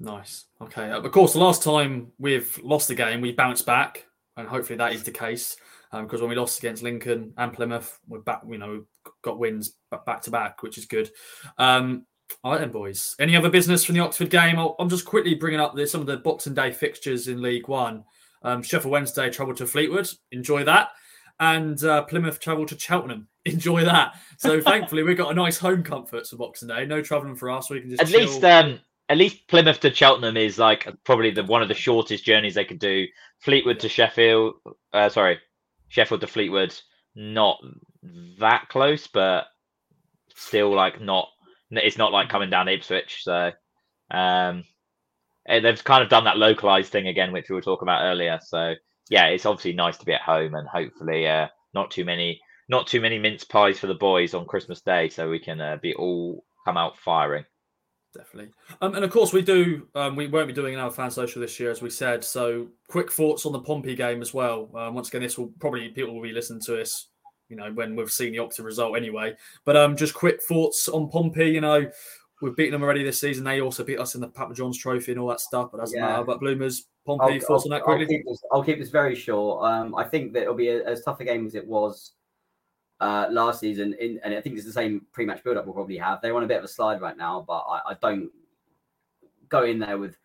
Speaker 1: Nice. Okay. Uh, of course, the last time we've lost a game, we bounced back, and hopefully that is the case. Because when we lost against Lincoln and Plymouth, we're back. You know, got wins back to back, which is good. Um, all right, then, boys. Any other business from the Oxford game? I'll, I'm just quickly bringing up the, some of the Boxing Day fixtures in League One. Um, Sheffield Wednesday travel to Fleetwood. Enjoy that. And uh, Plymouth travel to Cheltenham. Enjoy that. So thankfully, we've got a nice home comfort for Boxing Day. No travelling for us. We can just
Speaker 3: At
Speaker 1: chill.
Speaker 3: least, um, at least Plymouth to Cheltenham is like probably the one of the shortest journeys they could do. Fleetwood to Sheffield, uh, sorry, Sheffield to Fleetwood, not that close, but still like not. It's not like coming down Ipswich, so um, they've kind of done that localized thing again, which we were talking about earlier. So yeah, it's obviously nice to be at home and hopefully uh, not too many, not too many mince pies for the boys on Christmas Day, so we can uh, be all come out firing.
Speaker 1: Definitely. Um, and of course, we do. Um, we won't be doing another fan social this year, as we said. So, quick thoughts on the Pompey game as well. Um, once again, this will probably people will be listening to this, you know, when we've seen the Oxford result anyway. But um, just quick thoughts on Pompey. You know, we've beaten them already this season. They also beat us in the Papa John's Trophy and all that stuff. But doesn't
Speaker 2: Yeah.
Speaker 1: matter. But Bloomers, Pompey, thoughts on that quickly?
Speaker 2: keep this, I'll keep this very short. Um, I think that it'll be a, as tough a game as it was uh, last season, in, and I think it's the same pre-match build-up we'll probably have. They're on a bit of a slide right now, but I, I don't go in there with,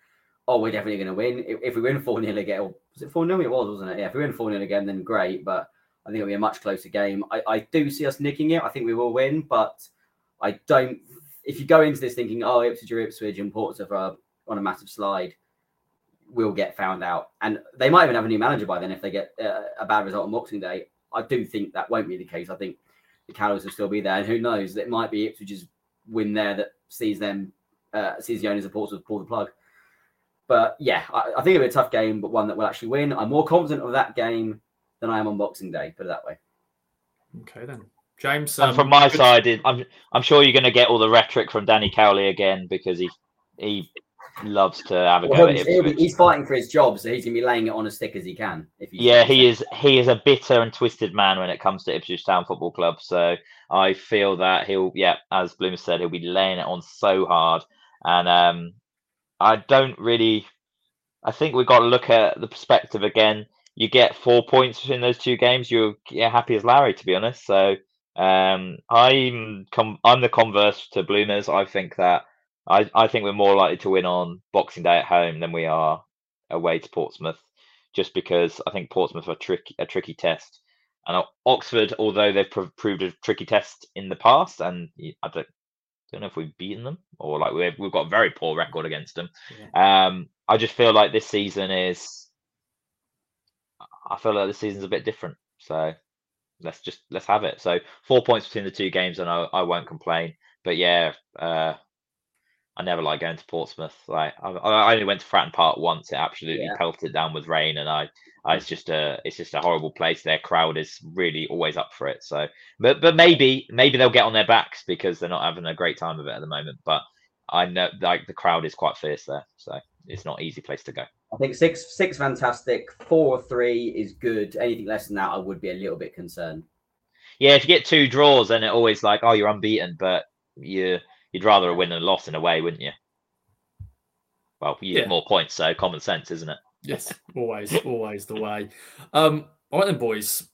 Speaker 2: oh, we're definitely going to win. If, if we win 4 0 again, or was it 4 0? It was, wasn't it? Yeah, if we win 4 0 again, then great, but I think it'll be a much closer game. I, I do see us nicking it. I think we will win, but I don't. If you go into this thinking, oh, Ipswich or Ipswich and Portsmouth are on a massive slide, will get found out. And they might even have a new manager by then if they get uh, a bad result on Boxing Day. I do think that won't be the case. I think the Cowboys will still be there. And who knows? It might be Ipswich's win there that sees them, uh, sees the owners of Portsmouth pull the plug. But yeah, I, I think it'll be a tough game, but one that will actually win. I'm more confident of that game than I am on Boxing Day, put it that way.
Speaker 1: Okay, then. James.
Speaker 3: And
Speaker 1: um,
Speaker 3: from my side, I'm I'm sure you're going to get all the rhetoric from Danny Cowley again because he he loves to have a
Speaker 2: Well,
Speaker 3: go at
Speaker 2: he's, he'll
Speaker 3: Ipswich.
Speaker 2: he's fighting for his job, so he's going to be laying it on as thick as he can. If he's
Speaker 3: Yeah, he is he is a bitter and twisted man when it comes to Ipswich Town Football Club. So I feel that he'll yeah, as Bloomer said, he'll be laying it on so hard. And um I don't really I think we've got to look at the perspective again. You get four points between those two games, you're yeah, happy as Larry to be honest. So um I'm com- I'm the converse to Bloomers. I think that I, I think we're more likely to win on Boxing Day at home than we are away to Portsmouth just because I think Portsmouth are tricky, a tricky test. And Oxford, although they've prov- proved a tricky test in the past, and I don't, don't know if we've beaten them or like we've, we've got a very poor record against them. Um, I just feel like this season is, I feel like this season's a bit different. So let's just let's have it. So four points between the two games, and I, I won't complain. But yeah, uh, I never like going to Portsmouth. Like I, I only went to Fratton Park once. It absolutely
Speaker 2: Yeah.
Speaker 3: pelted down with rain, and I, I it's just a it's just a horrible place. Their crowd is really always up for it. So, but but maybe maybe they'll get on their backs because they're not having a great time of it at the moment. But I know like the crowd is quite fierce there, so it's not an easy place to go.
Speaker 2: I think six six fantastic, four or three is good. Anything less than that, I would be a little bit concerned.
Speaker 3: Yeah, if you get two draws, then it always like oh you're unbeaten, but you you'd rather a win than a loss in a way, wouldn't you? Well, you
Speaker 1: Yeah.
Speaker 3: get more points, so common sense, isn't it?
Speaker 1: Yes, always, always the way. Um, all right then, boys.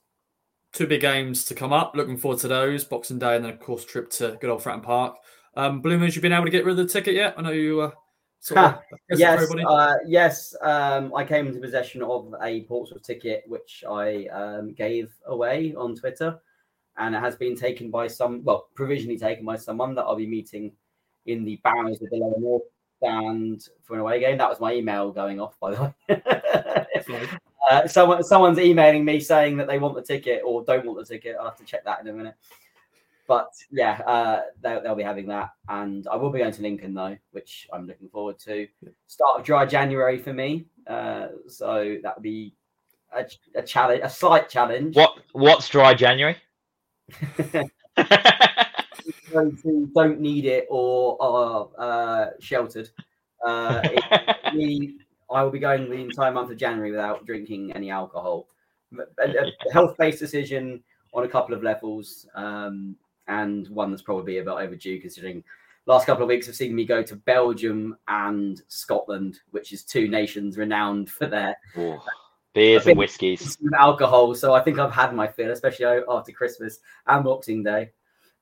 Speaker 1: Two big games to come up. Looking forward to those. Boxing Day and then, of course, trip to good old Fratton Park. Um, Bloomers, you been able to get rid of the ticket yet? I know you uh, sort of
Speaker 2: Ha, Yes, uh, yes. Um, I came into possession of a Portsmouth ticket, which I um, gave away on Twitter, and it has been taken by some, well, provisionally taken by someone that I'll be meeting in the bowels of the Lower North stand for an away game. That was my email going off, by the way. uh, someone, someone's emailing me saying that they want the ticket or don't want the ticket. I'll have to check that in a minute. But yeah, uh, they'll, they'll be having that, and I will be going to Lincoln though, which I'm looking forward to. Start of dry January for me, uh, so that would be a, a challenge, a slight challenge.
Speaker 3: What What's dry January?
Speaker 2: those who don't need it or are uh, sheltered. Uh, it, we, I will be going the entire month of January without drinking any alcohol. A, a health-based decision on a couple of levels, um, and one that's probably a bit overdue considering last couple of weeks have seen me go to Belgium and Scotland, which is two nations renowned for their
Speaker 3: Ooh, beers and whiskies,
Speaker 2: alcohol. So I think I've had my fill, especially after Christmas and Boxing Day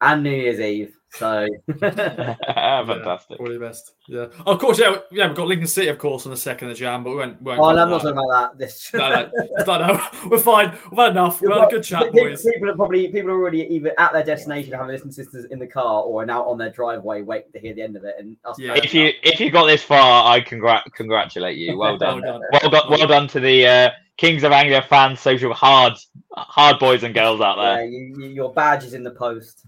Speaker 2: and New Year's Eve. So
Speaker 3: fantastic.
Speaker 1: Yeah, best. Yeah. Of course, yeah, yeah. We've got Lincoln City, of course, on the second of Jan, but we won't. We won't
Speaker 2: oh, I'm not talking about that. This.
Speaker 1: no, no, no, no, we're fine. We've had enough. We've had a good chat,
Speaker 2: people,
Speaker 1: boys.
Speaker 2: People are probably people are already either at their destination having listened to this in the car or are now on their driveway waiting to hear the end of it. And us
Speaker 3: yeah. if you if you got this far, I congrat congratulate you. Well done. well done. Well done. Well done to the. Uh, Kings of Anglia fans, social hard, hard boys and girls out there.
Speaker 2: Yeah, you, you, your badge is in the post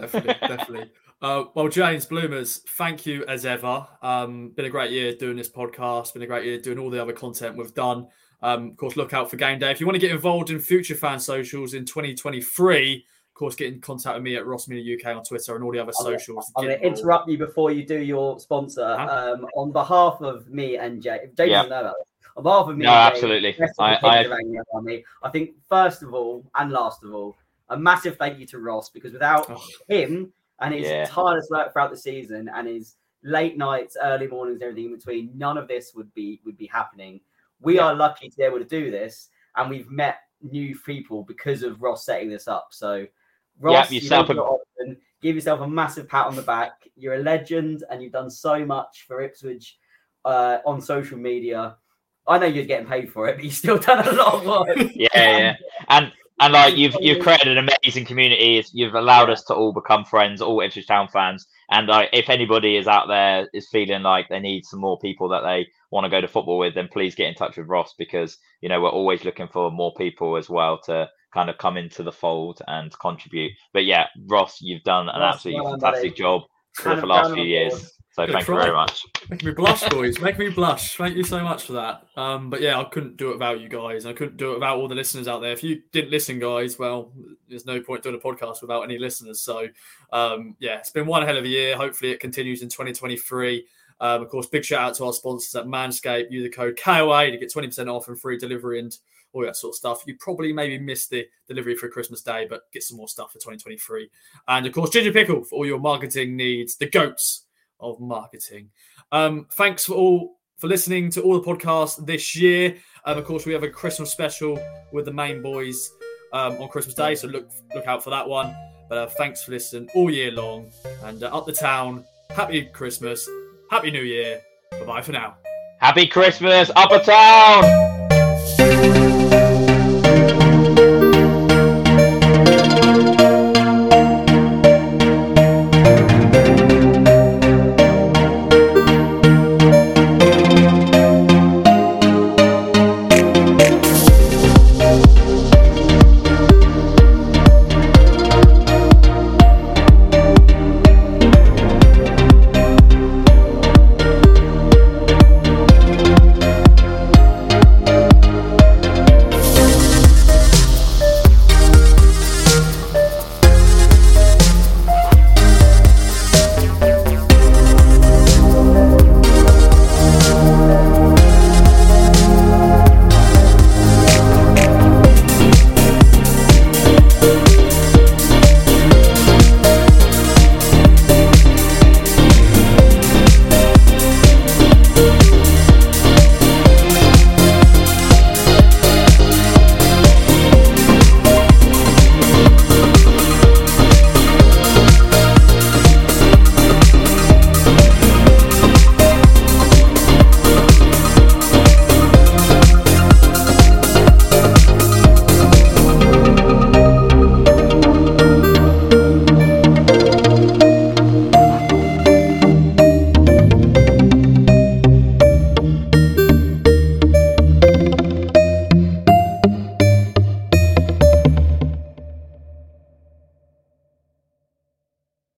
Speaker 1: definitely, definitely. Uh, well, James Bloomers, thank you as ever. Um, been a great year doing this podcast. Been a great year doing all the other content we've done. Um, of course, look out for game day. If you want to get involved in future fan socials in 2023, of course, get in contact with me at Ross Media UK on Twitter and all the other
Speaker 2: I'm
Speaker 1: socials.
Speaker 2: I'm going to interrupt you before you do your sponsor. Huh? Um, on behalf of me and Jay, Jay yeah. doesn't know about this. On behalf of me,
Speaker 3: no, absolutely. I,
Speaker 2: I, I think first of all and last of all, a massive thank you to Ross because without oh. him and his yeah. tireless work throughout the season and his late nights, early mornings, everything in between, none of this would be would be happening. We yeah. are lucky to be able to do this, and we've met new people because of Ross setting this up. So, Ross, yeah, yourself you a... give yourself a massive pat on the back. You're a legend, and you've done so much for Ipswich uh, on social media. I know you're getting paid for it, but you've still done a lot of work.
Speaker 3: yeah, yeah, and and like you've you've created an amazing community. You've allowed us to all become friends, all Ipswich Town fans. And like, if anybody is out there is feeling like they need some more people that they want to go to football with, then please get in touch with Ross because you know we're always looking for more people as well to kind of come into the fold and contribute. But yeah, Ross, you've done an Ross, absolutely well, fantastic job for the last few years. So Good thank try. you very much.
Speaker 1: Make me blush, boys. Make me blush. Thank you so much for that. Um, but yeah, I couldn't do it without you guys. I couldn't do it without all the listeners out there. If you didn't listen, guys, well, there's no point doing a podcast without any listeners. So um, yeah, it's been one hell of a year. Hopefully, it continues in 2023. Um, of course, big shout out to our sponsors at Manscaped. Use the code KOA to get 20% off and free delivery and all that sort of stuff. You probably maybe missed the delivery for Christmas Day, but get some more stuff for 2023. And of course, Ginger Pickle for all your marketing needs. The goats of marketing. Um, thanks for all for listening to all the podcasts this year. Um, of course, we have a Christmas special with the main boys um, on Christmas Day, so look look out for that one. But uh, thanks for listening all year long, and uh, up the town. Happy Christmas, Happy New Year. Bye bye for now.
Speaker 3: Happy Christmas, Upper Town.